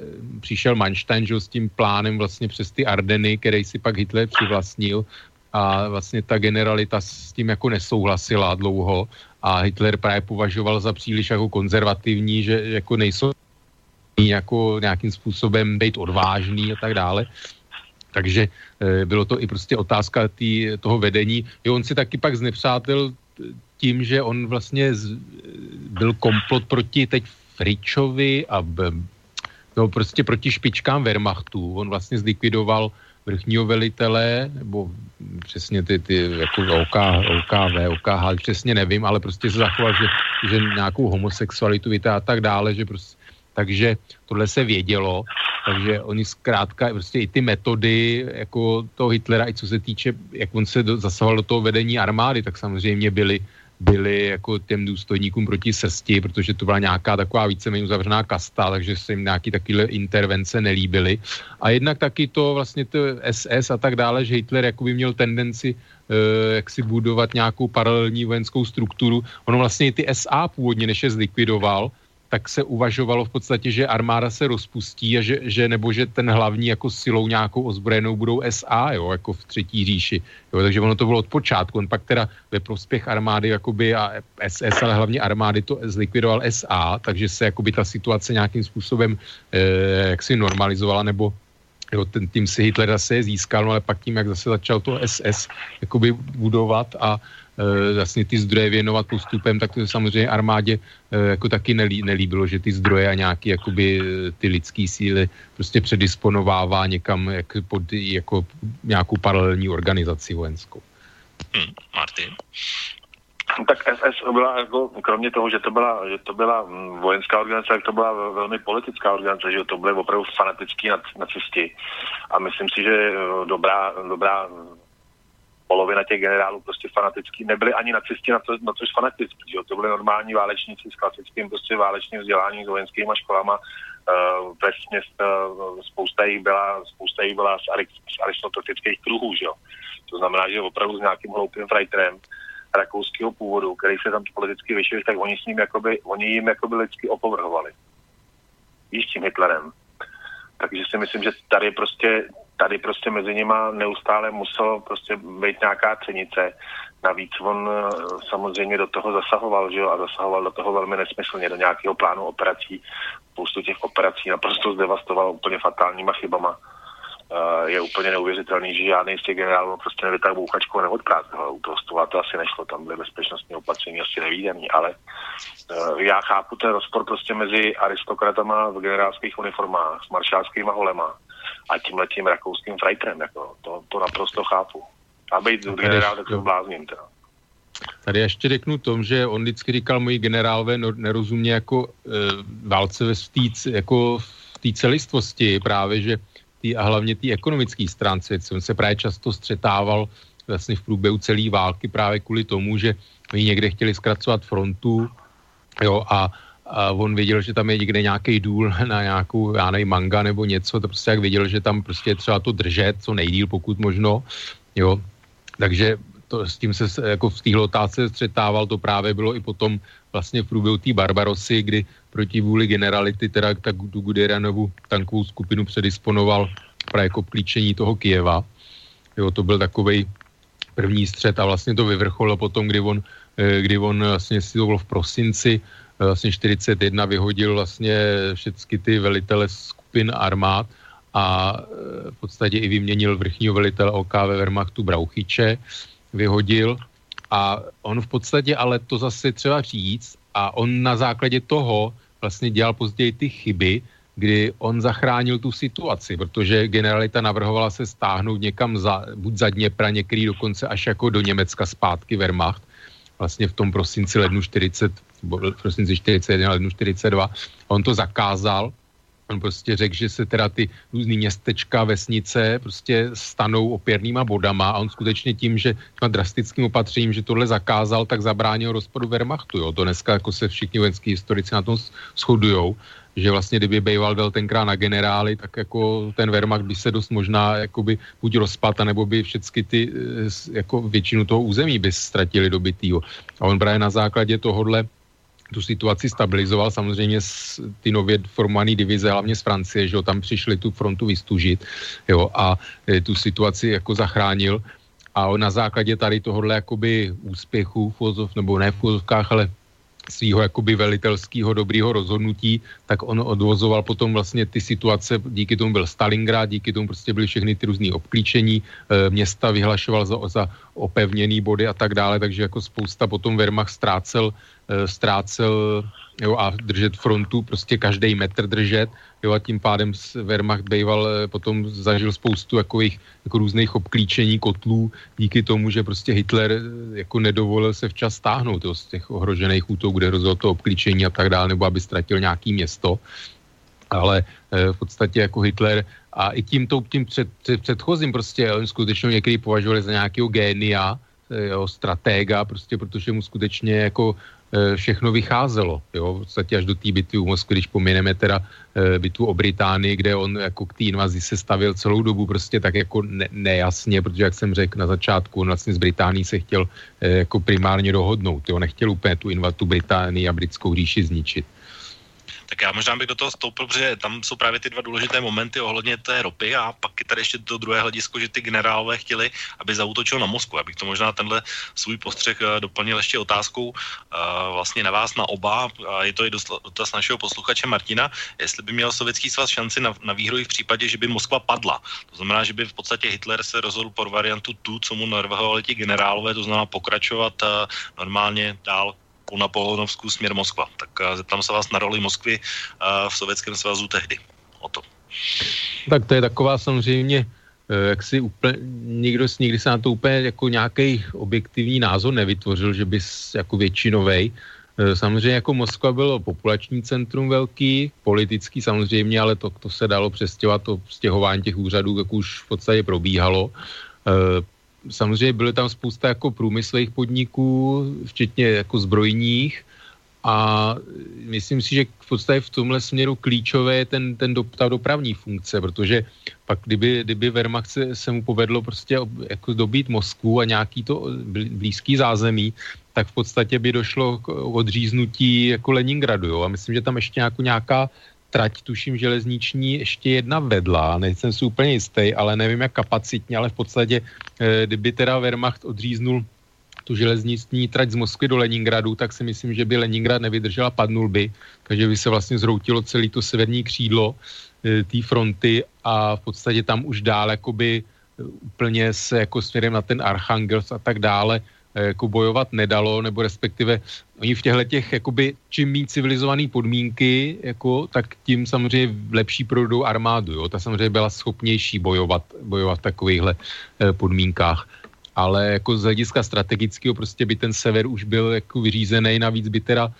přišel Manstein s tím plánem vlastně přes ty Ardeny, který si pak Hitler přivlastnil a vlastně ta generalita s tím jako nesouhlasila dlouho a Hitler právě považoval za příliš jako konzervativní, že jako nejsou jako nějakým způsobem být odvážný a tak dále. Takže e, bylo to i prostě otázka tý, toho vedení. Jo, on si taky pak znepřátel tím, že on vlastně z, byl komplot proti teď Fričovi a no prostě proti špičkám Wehrmachtu. On vlastně zlikvidoval vrchního velitele, nebo přesně ty, ty jako OK, OKV, OKH, přesně nevím, ale prostě se zachoval, že, že nějakou homosexualitu a tak dále, že prostě, takže tohle se vědělo, takže oni zkrátka prostě i ty metody jako toho Hitlera, i co se týče, jak on se do, zasahoval do toho vedení armády, tak samozřejmě byly byli jako těm důstojníkům proti srsti, protože to byla nějaká taková víceméně uzavřená kasta, takže se jim nějaký takové intervence nelíbily. A jednak taky to vlastně to SS a tak dále, že Hitler jakoby měl tendenci uh, jak si budovat nějakou paralelní vojenskou strukturu. Ono vlastně i ty SA původně, než je zlikvidoval, tak se uvažovalo v podstatě, že armáda se rozpustí a že, že nebo že ten hlavní jako silou nějakou ozbrojenou budou SA, jo, jako v třetí říši. Jo, takže ono to bylo od počátku. On pak teda ve prospěch armády jakoby a SS, ale hlavně armády to zlikvidoval SA, takže se jakoby ta situace nějakým způsobem eh, jaksi normalizovala nebo jo, ten tým si Hitler zase získal, no ale pak tím, jak zase začal to SS jakoby budovat a vlastně ty zdroje věnovat postupem, tak to samozřejmě armádě e, jako taky nelí, nelíbilo, že ty zdroje a nějaký jakoby e, ty lidský síly prostě předisponovává někam jak pod jako nějakou paralelní organizaci vojenskou. Hmm, Martin? Tak SS byla jako, kromě toho, že to byla, že to byla mm, vojenská organizace, tak to byla velmi politická organizace, že to byly opravdu fanatický nacisti. A myslím si, že dobrá, dobrá polovina těch generálů prostě fanatický, nebyli ani nacisti na, to, na což fanatický, že? to byly normální válečníci s klasickým prostě válečným vzděláním, s vojenskými školama, uh, vesměs, uh, spousta jich byla, spousta jich byla z, z aristokratických kruhů, že jo. To znamená, že opravdu s nějakým hloupým frajterem rakouského původu, který se tam politicky vyšel, tak oni s ním jakoby, oni jim jakoby lidsky opovrhovali. víš, tím Hitlerem. Takže si myslím, že tady prostě, tady prostě mezi nima neustále muselo prostě být nějaká třenice. Navíc on eh, samozřejmě do toho zasahoval, že jo, a zasahoval do toho velmi nesmyslně, do nějakého plánu operací. Spoustu těch operací naprosto zdevastoval úplně fatálníma chybama. Uh, je úplně neuvěřitelný, že žádný z těch generálů prostě nevytáhl bouchačku a neodprázdnil. U toho stola to asi nešlo, tam byly bezpečnostní opatření asi nevýdaný, ale uh, já chápu ten rozpor prostě mezi aristokratama v generálských uniformách s maršálskýma holema a tím letím rakouským frajtrem, jako, to, to naprosto chápu. A být generál, tak to blázním teda. Tady ještě řeknu tom, že on vždycky říkal moji generálové no, nerozumně jako e, válce ve stýc, jako v té celistvosti právě, že tý, a hlavně té ekonomické stránce. On se právě často střetával vlastně v průběhu celé války právě kvůli tomu, že oni někde chtěli zkracovat frontu jo, a, a on věděl, že tam je někde nějaký důl na nějakou, já nevím, manga nebo něco, to prostě jak věděl, že tam prostě je třeba to držet co nejdíl, pokud možno, jo, takže to, s tím se jako v téhle otázce střetával, to právě bylo i potom vlastně v průběhu té Barbarosy, kdy proti vůli generality teda tak tu Guderianovu tankovou skupinu předisponoval právě k obklíčení toho Kijeva. Jo, to byl takový první střed a vlastně to vyvrcholilo potom, kdy on, eh, kdy on vlastně si to bylo v prosinci, eh, vlastně 41 vyhodil vlastně všechny ty velitele skupin armád a eh, v podstatě i vyměnil vrchního velitele OKV Wehrmachtu Brauchyče, vyhodil. A on v podstatě, ale to zase třeba říct, a on na základě toho vlastně dělal později ty chyby, kdy on zachránil tu situaci, protože generalita navrhovala se stáhnout někam za, buď za Dněpra, některý dokonce až jako do Německa zpátky Wehrmacht, vlastně v tom prosinci lednu 40, prosinci 41, lednu 42. A on to zakázal, On prostě řekl, že se teda ty různý městečka, vesnice prostě stanou opěrnýma bodama a on skutečně tím, že tím drastickým opatřením, že tohle zakázal, tak zabránil rozpadu Wehrmachtu. Jo. To dneska jako se všichni vojenský historici na tom shodujou, že vlastně kdyby Bejval dal tenkrát na generály, tak jako ten Wehrmacht by se dost možná jakoby buď rozpad, nebo by všechny ty, eh, jako většinu toho území by ztratili dobytýho. A on právě na základě tohohle tu situaci stabilizoval. Samozřejmě z, ty nově formované divize, hlavně z Francie, že jo, tam přišli tu frontu vystužit jo, a e, tu situaci jako zachránil. A on na základě tady tohohle jakoby úspěchu, nebo ne v úzovkách, ale svého jakoby velitelského dobrýho rozhodnutí, tak on odvozoval potom vlastně ty situace, díky tomu byl Stalingrad, díky tomu prostě byly všechny ty různé obklíčení, e, města vyhlašoval za, za opevněný body a tak dále, takže jako spousta potom Wehrmacht ztrácel ztrácel jo, a držet frontu, prostě každý metr držet, jo, a tím pádem Wehrmacht býval eh, potom zažil spoustu takových jako různých obklíčení kotlů díky tomu, že prostě Hitler eh, jako nedovolil se včas stáhnout jo, z těch ohrožených útoků, kde rozhodl to obklíčení a tak dále, nebo aby ztratil nějaký město. Ale v podstatě jako Hitler a i tím, tím před, před, předchozím prostě on skutečně někdy považovali za nějakého génia, jo, stratéga, prostě protože mu skutečně jako Eh, všechno vycházelo, jo, v podstatě až do té bitvy u Moskvy, když pomineme teda e, bitvu o Británii, kde on jako k té invazi se stavil celou dobu prostě tak jako ne, nejasně, protože jak jsem řekl na začátku, on vlastně z Británii se chtěl e, jako primárně dohodnout, jo, nechtěl úplně tu invazu tu Británii a britskou říši zničit. Tak já možná bych do toho stoupil, protože tam jsou právě ty dva důležité momenty ohledně té ropy a pak je tady ještě to druhé hledisko, že ty generálové chtěli, aby zautočil na Moskvu. Abych to možná tenhle svůj postřeh eh, doplnil ještě otázkou eh, vlastně na vás, na oba. A je to i dotaz našeho posluchače Martina, jestli by měl Sovětský svaz šanci na, na výhru v případě, že by Moskva padla. To znamená, že by v podstatě Hitler se rozhodl pro variantu tu, co mu navrhovali ti generálové, to znamená pokračovat eh, normálně dál po Napoleonovskou směr Moskva. Tak eh, zeptám se vás na roli Moskvy eh, v Sovětském svazu tehdy. O to. Tak to je taková samozřejmě eh, jak si úplně, nikdo, nikdy se na to úplně jako nějaký objektivní názor nevytvořil, že by jako většinovej. Samozřejmě jako Moskva bylo populační centrum velký, politický samozřejmě, ale to, to se dalo přestěhovat, to stěhování těch úřadů, jak už v podstatě probíhalo samozřejmě byly tam spousta jako průmyslových podniků, včetně jako zbrojních a myslím si, že v podstatě v tomhle směru klíčové je ten, ten do, ta dopravní funkce, protože pak kdyby, kdyby Wehrmacht se, se mu povedlo prostě jako dobít Moskvu a nějaký to blízký zázemí, tak v podstatě by došlo k odříznutí jako Leningradu, jo? A myslím, že tam ještě nějakou, nějaká trať, tuším, železniční ještě jedna vedla, nejsem si úplně jistý, ale nevím jak kapacitně, ale v podstatě, eh, kdyby teda Wehrmacht odříznul tu železniční trať z Moskvy do Leningradu, tak si myslím, že by Leningrad nevydržela, padnul by, takže by se vlastně zhroutilo celé to severní křídlo e, té fronty a v podstatě tam už dál jakoby e, úplně se jako směrem na ten Archangels a tak dále jako bojovat nedalo, nebo respektive oni v těchto těch, jakoby, čím méně civilizované podmínky, jako, tak tím samozřejmě lepší produkou armádu, jo? ta samozřejmě byla schopnější bojovat, bojovat v takovýchhle e, podmínkách ale jako z hlediska strategického prostě by ten sever už byl jako vyřízený, navíc by teda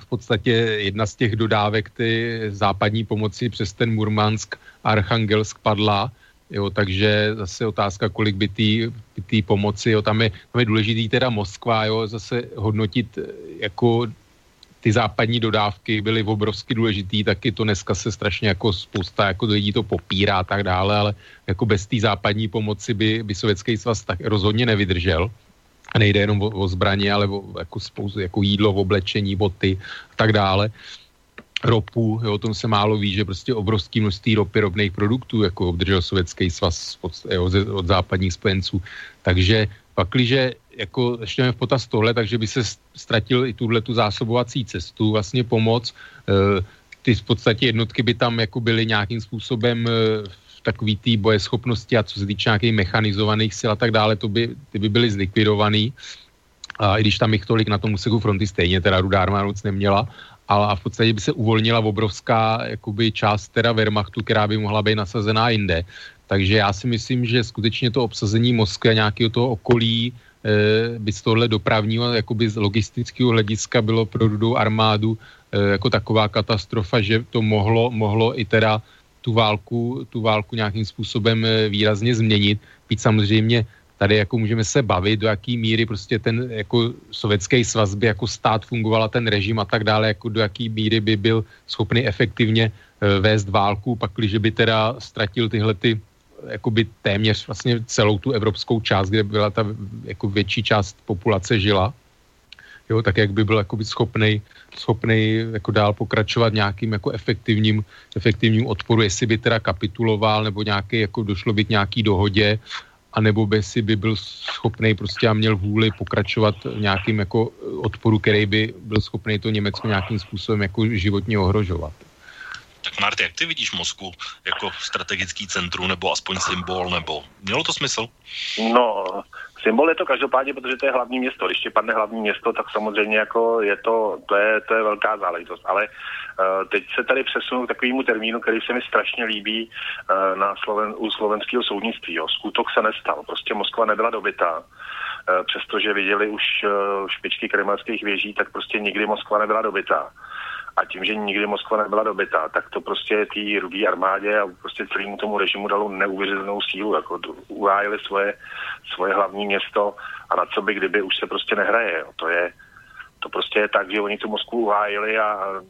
v podstatě jedna z těch dodávek ty západní pomoci přes ten Murmansk Archangelsk padla, jo, takže zase otázka, kolik by té pomoci, jo, tam je, tam je důležitý teda Moskva, jo, zase hodnotit jako ty západní dodávky byly obrovsky důležitý, taky to dneska se strašně jako spousta jako lidí to popírá a tak dále, ale jako bez té západní pomoci by, by sovětský svaz tak rozhodně nevydržel. A nejde jenom o, o zbraně, ale o jako, spoustu, jako jídlo, oblečení, boty a tak dále ropu, jo, o tom se málo ví, že prostě obrovský množství ropy, ropných produktů, jako obdržel sovětský svaz od, jo, od západních spojenců. Takže pakliže jako ještě v potaz tohle, takže by se ztratil i tuhle tu zásobovací cestu, vlastně pomoc. E, ty v podstatě jednotky by tam jako byly nějakým způsobem e, v takový té bojeschopnosti a co se týče nějakých mechanizovaných sil a tak dále, to by, ty by byly zlikvidovaný. A i když tam jich tolik na tom úseku fronty stejně teda rudá armáda moc neměla, a v podstatě by se uvolnila obrovská jakoby část teda Wehrmachtu, která by mohla být nasazená jinde. Takže já si myslím, že skutečně to obsazení Moskvy a nějakého toho okolí Eh, by z tohle dopravního, jakoby z logistického hlediska bylo pro rudou armádu eh, jako taková katastrofa, že to mohlo, mohlo i teda tu válku, tu válku nějakým způsobem eh, výrazně změnit. Byť samozřejmě tady jako můžeme se bavit, do jaký míry prostě ten jako sovětský svaz by jako stát fungovala ten režim a tak dále, jako do jaký míry by byl schopný efektivně vést válku, pak když by teda ztratil tyhle ty jakoby téměř vlastně celou tu evropskou část, kde byla ta jako větší část populace žila, jo, tak jak by byl jakoby schopnej, schopnej jako dál pokračovat nějakým jako efektivním, efektivním odporu, jestli by teda kapituloval, nebo nějaký, jako došlo by k nějaký dohodě, anebo by si by byl schopný prostě a měl vůli pokračovat v nějakým jako odporu, který by byl schopný to Německo nějakým způsobem jako životně ohrožovat. Tak Marty, jak ty vidíš Moskvu jako strategický centrum, nebo aspoň symbol, nebo mělo to smysl? No, symbol je to každopádně, protože to je hlavní město. Když ti padne hlavní město, tak samozřejmě jako je to, to je, to je velká záležitost. Ale uh, teď se tady přesunu k takovému termínu, který se mi strašně líbí uh, na Sloven, u slovenského soudnictví. Jo. Skutok se nestal. Prostě Moskva nebyla dobytá. Uh, přestože viděli už uh, špičky kremelských věží, tak prostě nikdy Moskva nebyla dobytá. A tím, že nikdy Moskva nebyla dobytá, tak to prostě té rudé armádě a prostě celému tomu režimu dalo neuvěřitelnou sílu. Jako uhájili svoje, svoje hlavní město a na co by kdyby už se prostě nehraje. Jo. To je, to prostě je tak, že oni tu Moskvu uhájili a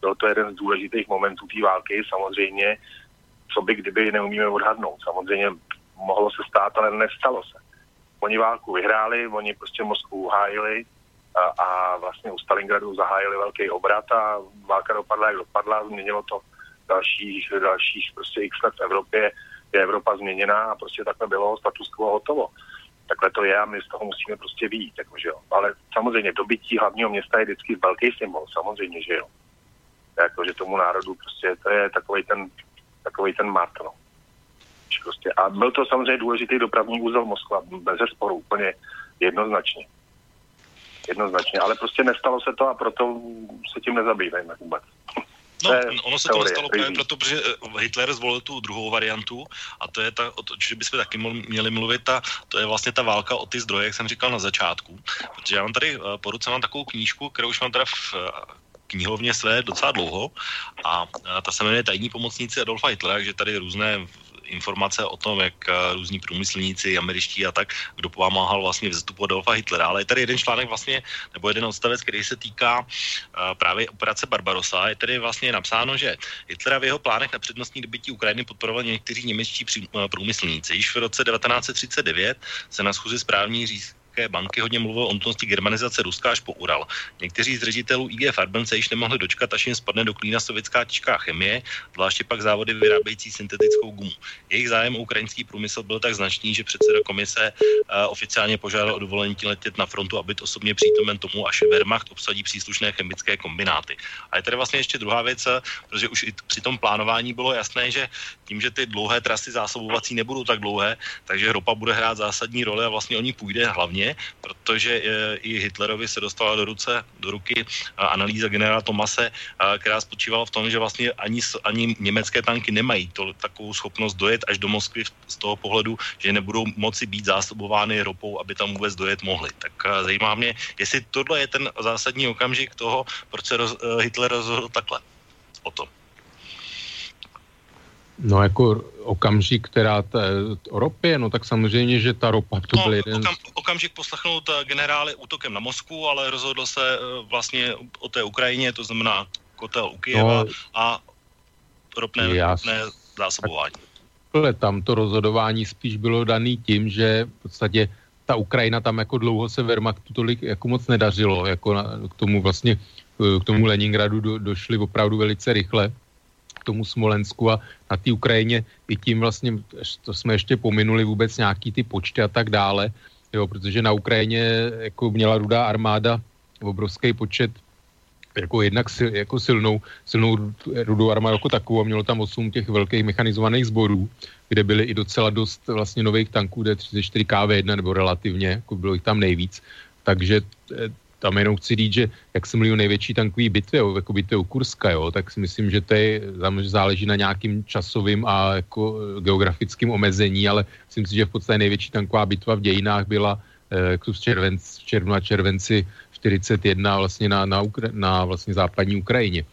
byl to jeden z důležitých momentů té války. Samozřejmě, co by kdyby neumíme odhadnout. Samozřejmě mohlo se stát, ale nestalo se. Oni válku vyhráli, oni prostě Moskvu uhájili, a, vlastně u Stalingradu zahájili velký obrat a válka dopadla, jak dopadla, změnilo to dalších, dalších prostě x let v Evropě, je Evropa změněná a prostě takhle bylo status quo hotovo. Takhle to je a my z toho musíme prostě výjít, jako, že jo. Ale samozřejmě dobytí hlavního města je vždycky velký symbol, samozřejmě, že jo. Jako, že tomu národu prostě to je takový ten, takový ten mat, no. Prostě. A byl to samozřejmě důležitý dopravní úzel Moskva, bez sporu, úplně jednoznačně jednoznačně, ale prostě nestalo se to a proto se tím nezabývejme vůbec. No, ono se teorie, to nestalo právě proto, protože eh, Hitler zvolil tu druhou variantu a to je ta, o to, že bychom taky měli mluvit, a to je vlastně ta válka o ty zdroje, jak jsem říkal na začátku. Protože já mám tady eh, po ruce mám takovou knížku, kterou už mám teda v eh, knihovně své docela dlouho a ta se jmenuje Tajní pomocníci Adolfa Hitlera, takže tady různé informace o tom, jak eh, různí průmyslníci, američtí a tak, kdo pomáhal vlastně vzestupu Adolfa Hitlera. Ale je tady jeden článek vlastně, nebo jeden odstavec, který se týká uh, právě operace Barbarossa. Je tady vlastně napsáno, že Hitlera v jeho plánech na přednostní dobytí Ukrajiny podporovali někteří němečtí eh, průmyslníci. Již v roce 1939 se na schůzi správní říz, banky hodně mluvil o nutnosti germanizace Ruska až po Ural. Někteří z ředitelů IG Farben se již nemohli dočkat, až jim spadne do klína sovětská těžká chemie, zvláště pak závody vyrábějící syntetickou gumu. Jejich zájem o ukrajinský průmysl byl tak značný, že předseda komise uh, oficiálně požádal o dovolení letět na frontu a osobně přítomen tomu, až Wehrmacht obsadí příslušné chemické kombináty. A je tady vlastně ještě druhá věc, eh, protože už i při tom plánování bylo jasné, že tím, že ty dlouhé trasy zásobovací nebudou tak dlouhé, takže ropa bude hrát zásadní roli a vlastně o ní půjde hlavně, protože eh, i Hitlerovi se dostala do ruce, do ruky analýza generála Tomase, která spočívala v tom, že vlastně ani, ani německé tanky nemají to, takovou schopnost dojet až do Moskvy z toho pohledu, že nebudou moci být zásobovány ropou, aby tam vůbec dojet mohli. Tak zajímá mě, jestli tohle je ten zásadní okamžik toho, proč se roz, eh, Hitler rozhodl takhle o tom. No jako okamžik, která ta, o ropě, no tak samozřejmě, že ta ropa to no, byl jeden... Okam, okamžik poslechnout eh, generály útokem na Moskvu, ale rozhodl se eh, vlastně o té Ukrajině, to znamená kotel u Kijeva no, a ropné, ropné zásobování. Ale tam to rozhodování spíš bylo daný tím, že v podstatě ta Ukrajina tam jako dlouho se Wehrmachtu tolik jako moc nedařilo, jako na, k tomu vlastně, k tomu Leningradu do, došli opravdu velice rychle k tomu Smolensku a na té Ukrajině i tím vlastně, to jsme ještě pominuli vůbec nějaký ty počty a tak dále, jo, protože na Ukrajině jako měla rudá armáda obrovský počet jako jednak sil, jako silnou, silnou rudou armádu jako takovou a mělo tam 8 těch velkých mechanizovaných sborů, kde byly i docela dost vlastně nových tanků D34 KV1 nebo relativně, jako bylo jich tam nejvíc. Takže eh, tam jenom chci říct, že jak jsem mluvil největší tankový bitvy, jo, jako bitvy u Kurska, jo, tak si myslím, že to je, záleží na nějakým časovým a jako geografickým omezení, ale myslím si, že v podstatě největší tanková bitva v dějinách byla eh, v, červenc, v červnu a červenci 41 vlastně na, na, Ukra- na vlastně západní Ukrajině,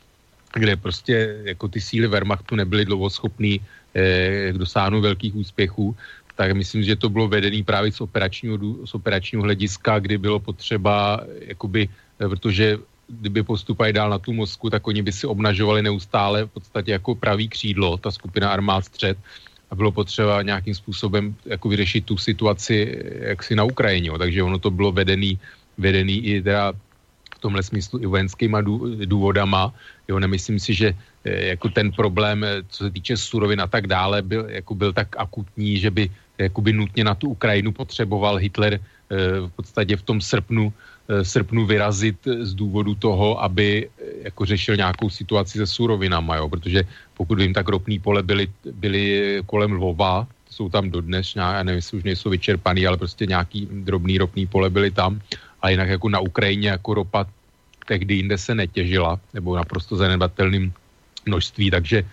kde prostě jako ty síly Wehrmachtu nebyly dlouho schopný eh, dosáhnout velkých úspěchů, tak myslím, že to bylo vedené právě z operačního, z operačního hlediska, kdy bylo potřeba, jakoby, eh, protože kdyby postupali dál na tu Moskvu, tak oni by si obnažovali neustále v podstatě jako pravý křídlo, ta skupina armád střed, a bylo potřeba nějakým způsobem jako vyřešit tu situaci eh, jaksi na Ukrajině. Takže ono to bylo vedený vedený i teda v tomhle smyslu i vojenskýma důvodama. Jo, nemyslím si, že eh, jako ten problém, eh, co se týče surovin a tak dále, byl, jako byl tak akutní, že by jakoby nutně na tu Ukrajinu potřeboval Hitler eh, v podstatě v tom srpnu, srpnu vyrazit z důvodu toho, aby jako řešil nějakou situaci se surovinama, jo? protože pokud vím, tak ropný pole byly, byly kolem Lvova, jsou tam dodnes, já nevím, jestli už nejsou vyčerpaný, ale prostě nějaký drobný ropný pole byly tam a jinak jako na Ukrajině jako ropa tehdy jinde se netěžila, nebo naprosto zanedbatelným množství, takže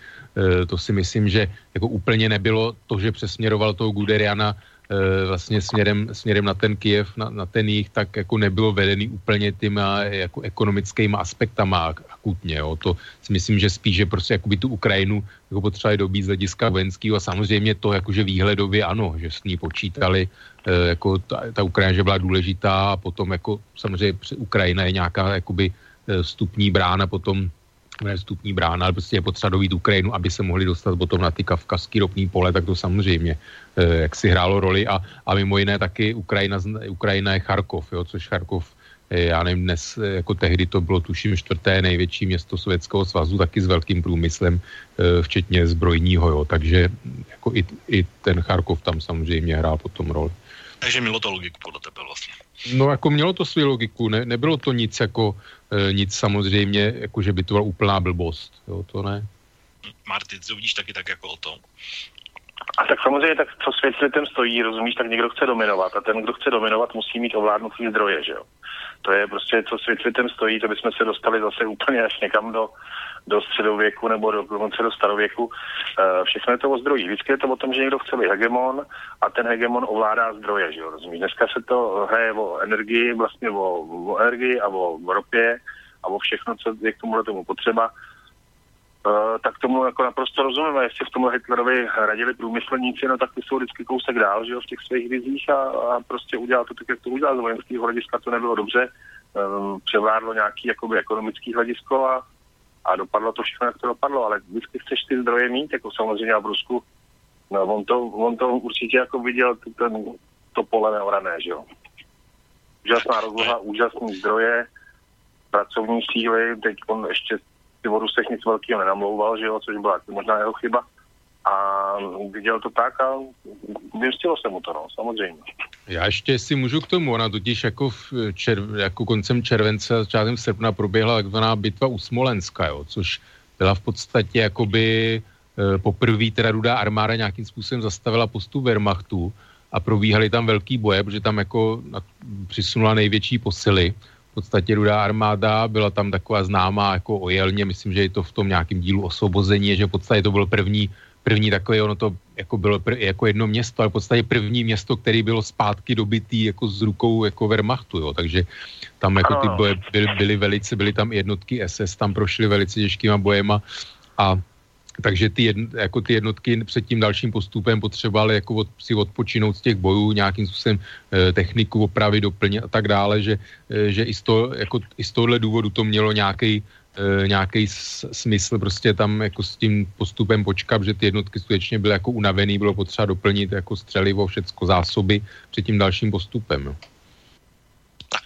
to si myslím, že jako úplně nebylo to, že přesměroval toho Guderiana e, vlastně směrem, směrem na ten Kiev, na, na ten jich, tak jako nebylo vedený úplně těma jako ekonomickými aspektama akutně. Jo. To si myslím, že spíš, že prostě jakoby tu Ukrajinu jako potřebovali dobít z hlediska vojenského a samozřejmě to jakože výhledově ano, že s ní počítali, jako ta, ta Ukrajina, že byla důležitá a potom jako samozřejmě Ukrajina je nějaká jakoby vstupní brána potom vstupní brána, ale prostě je potřeba dovít Ukrajinu, aby se mohli dostat potom na ty kavkazský ropný pole, tak to samozřejmě eh, jak si hrálo roli a, a mimo jiné taky Ukrajina, Ukrajina je Charkov, jo, což Charkov eh, já nevím, dnes, eh, jako tehdy to bylo tuším čtvrté největší město Sovětského svazu, taky s velkým průmyslem, včetně zbrojního, jo, takže jako i, i ten Charkov tam samozřejmě hrál potom roli. Takže mělo to logiku podle tebe vlastně. No jako mělo to svou logiku, ne, nebylo to nic jako, e, nic samozřejmě, jako že by to byla úplná blbost, jo, to ne. Marty, co vidíš taky tak jako o tom? A tak samozřejmě, tak co svět světem stojí, rozumíš, tak někdo chce dominovat a ten, kdo chce dominovat, musí mít ovládnutí zdroje, že jo. To je prostě, co svět světem stojí, to bychom se dostali zase úplně až někam do, do středověku nebo do, dokonce do starověku. E, všechno je to o zdrojích. Vždycky je to o tom, že někdo chce být hegemon a ten hegemon ovládá zdroje, že jo, rozumíš? Dneska se to hraje o energii, vlastně o, o energii a o, o ropě a o všechno, co je k tomu tomu potřeba. Uh, tak tomu jako naprosto rozumím. A jestli v tom Hitlerovi radili průmyslníci, no tak ty jsou vždycky kousek dál, že jo, v těch svých vizích a, a prostě udělal to tak, jak to udělal. Z vojenského hlediska to nebylo dobře. Um, převládlo nějaký jakoby ekonomický hledisko a a dopadlo to všechno, jak to dopadlo, ale vždycky chceš ty zdroje mít, jako samozřejmě a v Rusku, no, on to, on to určitě jako viděl ten, to pole neorané, že jo. úžasná rozloha, úžasný zdroje, pracovní síly, teď on ještě ty vodu se nic velkého nenamlouval, že jo, což byla možná jeho chyba. A viděl to tak a vymstilo se mu to, no, samozřejmě. Já ještě si můžu k tomu, ona totiž jako, v červ, jako koncem července a začátkem srpna proběhla takzvaná bitva u Smolenska, jo, což byla v podstatě jakoby e, poprvé teda rudá armáda nějakým způsobem zastavila postup Wehrmachtu a probíhaly tam velký boje, protože tam jako přisunula největší posily. V podstatě rudá armáda byla tam taková známá jako ojelně, myslím, že je to v tom nějakém dílu osvobození, že v podstatě to byl první první takové, ono to jako bylo pr- jako jedno město, ale v podstatě první město, který bylo zpátky dobitý jako s rukou jako Wehrmachtu, jo, takže tam jako ty boje byly, byly velice, byly tam jednotky SS, tam prošly velice těžkýma bojema. A takže ty, jedn, jako ty jednotky před tím dalším postupem potřebovaly jako od, si odpočinout z těch bojů, nějakým způsobem e, techniku opravy doplnit a tak dále, že, e, že i, z to, jako, i z tohohle důvodu to mělo nějaký e, nějaký smysl prostě tam jako s tím postupem počkat, že ty jednotky skutečně byly jako unavený, bylo potřeba doplnit jako střelivo, všecko zásoby před tím dalším postupem. No. Tak,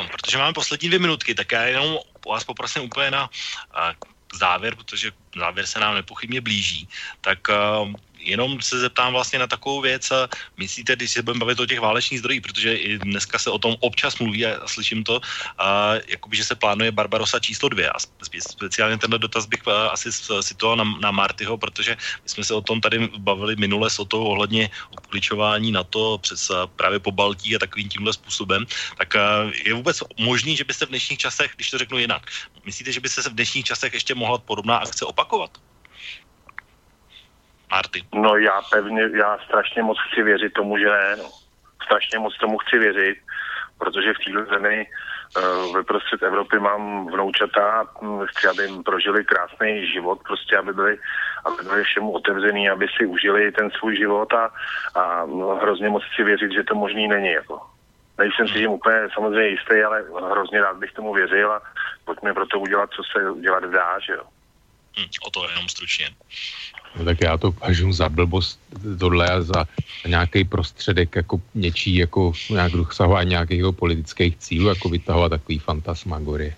um, protože máme poslední dvě minutky, tak já jenom vás poprosím úplně na uh, závěr, protože závěr se nám nepochybně blíží, tak uh, jenom se zeptám vlastně na takovou věc. Myslíte, když se budeme bavit o těch válečných zdrojích, protože i dneska se o tom občas mluví a slyším to, a, jakoby, že se plánuje Barbarosa číslo dvě. A speciálně tenhle dotaz bych asi situoval na, na Martyho, protože my jsme se o tom tady bavili minule s o ohledně obkličování na to přes právě po Baltí a takovým tímhle způsobem. Tak je vůbec možný, že byste v dnešních časech, když to řeknu jinak, myslíte, že by se v dnešních časech ještě mohla podobná akce opakovat? Marty? No já pevně, já strašně moc chci věřit tomu, že ne. No. Strašně moc tomu chci věřit, protože v této zemi uh, ve prostřed Evropy mám vnoučata, hm, chci, aby jim prožili krásný život, prostě aby byli, aby byli všemu otevřený, aby si užili ten svůj život a, a no, hrozně moc chci věřit, že to možný není. Jako. Nejsem si tím úplně samozřejmě jistý, ale hrozně rád bych tomu věřil a pojďme pro to udělat, co se dělat dá, že jo. Hmm, o to jenom stručně. No tak já to považuji za blbost tohle a za nějaký prostředek jako něčí, jako nějak dosahování nějakých politických cílů, jako vytahovat takový fantasmagorie.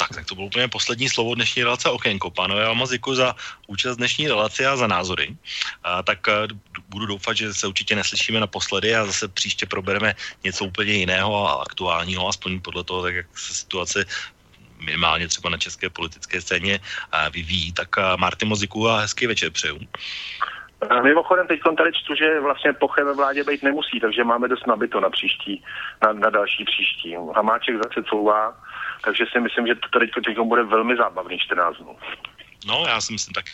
Tak, tak to bylo úplně poslední slovo dnešní relace Okénko. Pánové, já moc děkuji za účast dnešní relace a za názory. A, tak a, budu doufat, že se určitě neslyšíme naposledy a zase příště probereme něco úplně jiného a aktuálního, aspoň podle toho, tak jak se situace minimálně třeba na české politické scéně vyvíjí. Tak Marty Moziku a hezký večer přeju. Mimochodem teď tady čtu, že vlastně poche ve vládě být nemusí, takže máme dost nabito na příští, na, na další příští. Hamáček zase couvá, takže si myslím, že to tady teď bude velmi zábavný 14 dnů. No, já si myslím tak.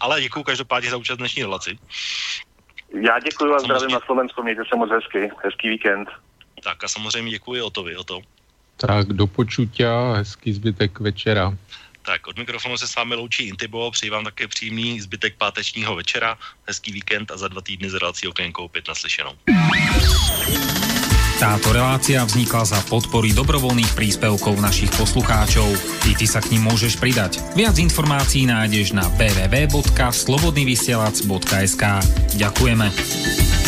Ale děkuji každopádně za účast dnešní relaci. Já děkuji a zdravím na Slovensku, mějte se moc hezky, hezký víkend. Tak a samozřejmě děkuji o to vy, o to. Tak do počutia, hezký zbytek večera. Tak od mikrofonu se s vámi loučí Intibo, přeji vám také příjemný zbytek pátečního večera, hezký víkend a za dva týdny s relací okénkou opět naslyšenou. Táto relácia vznikla za podpory dobrovoľných príspevkov našich poslucháčov. I ty sa k ním môžeš pridať. Viac informácií nájdeš na www.slobodnyvysielac.sk Ďakujeme.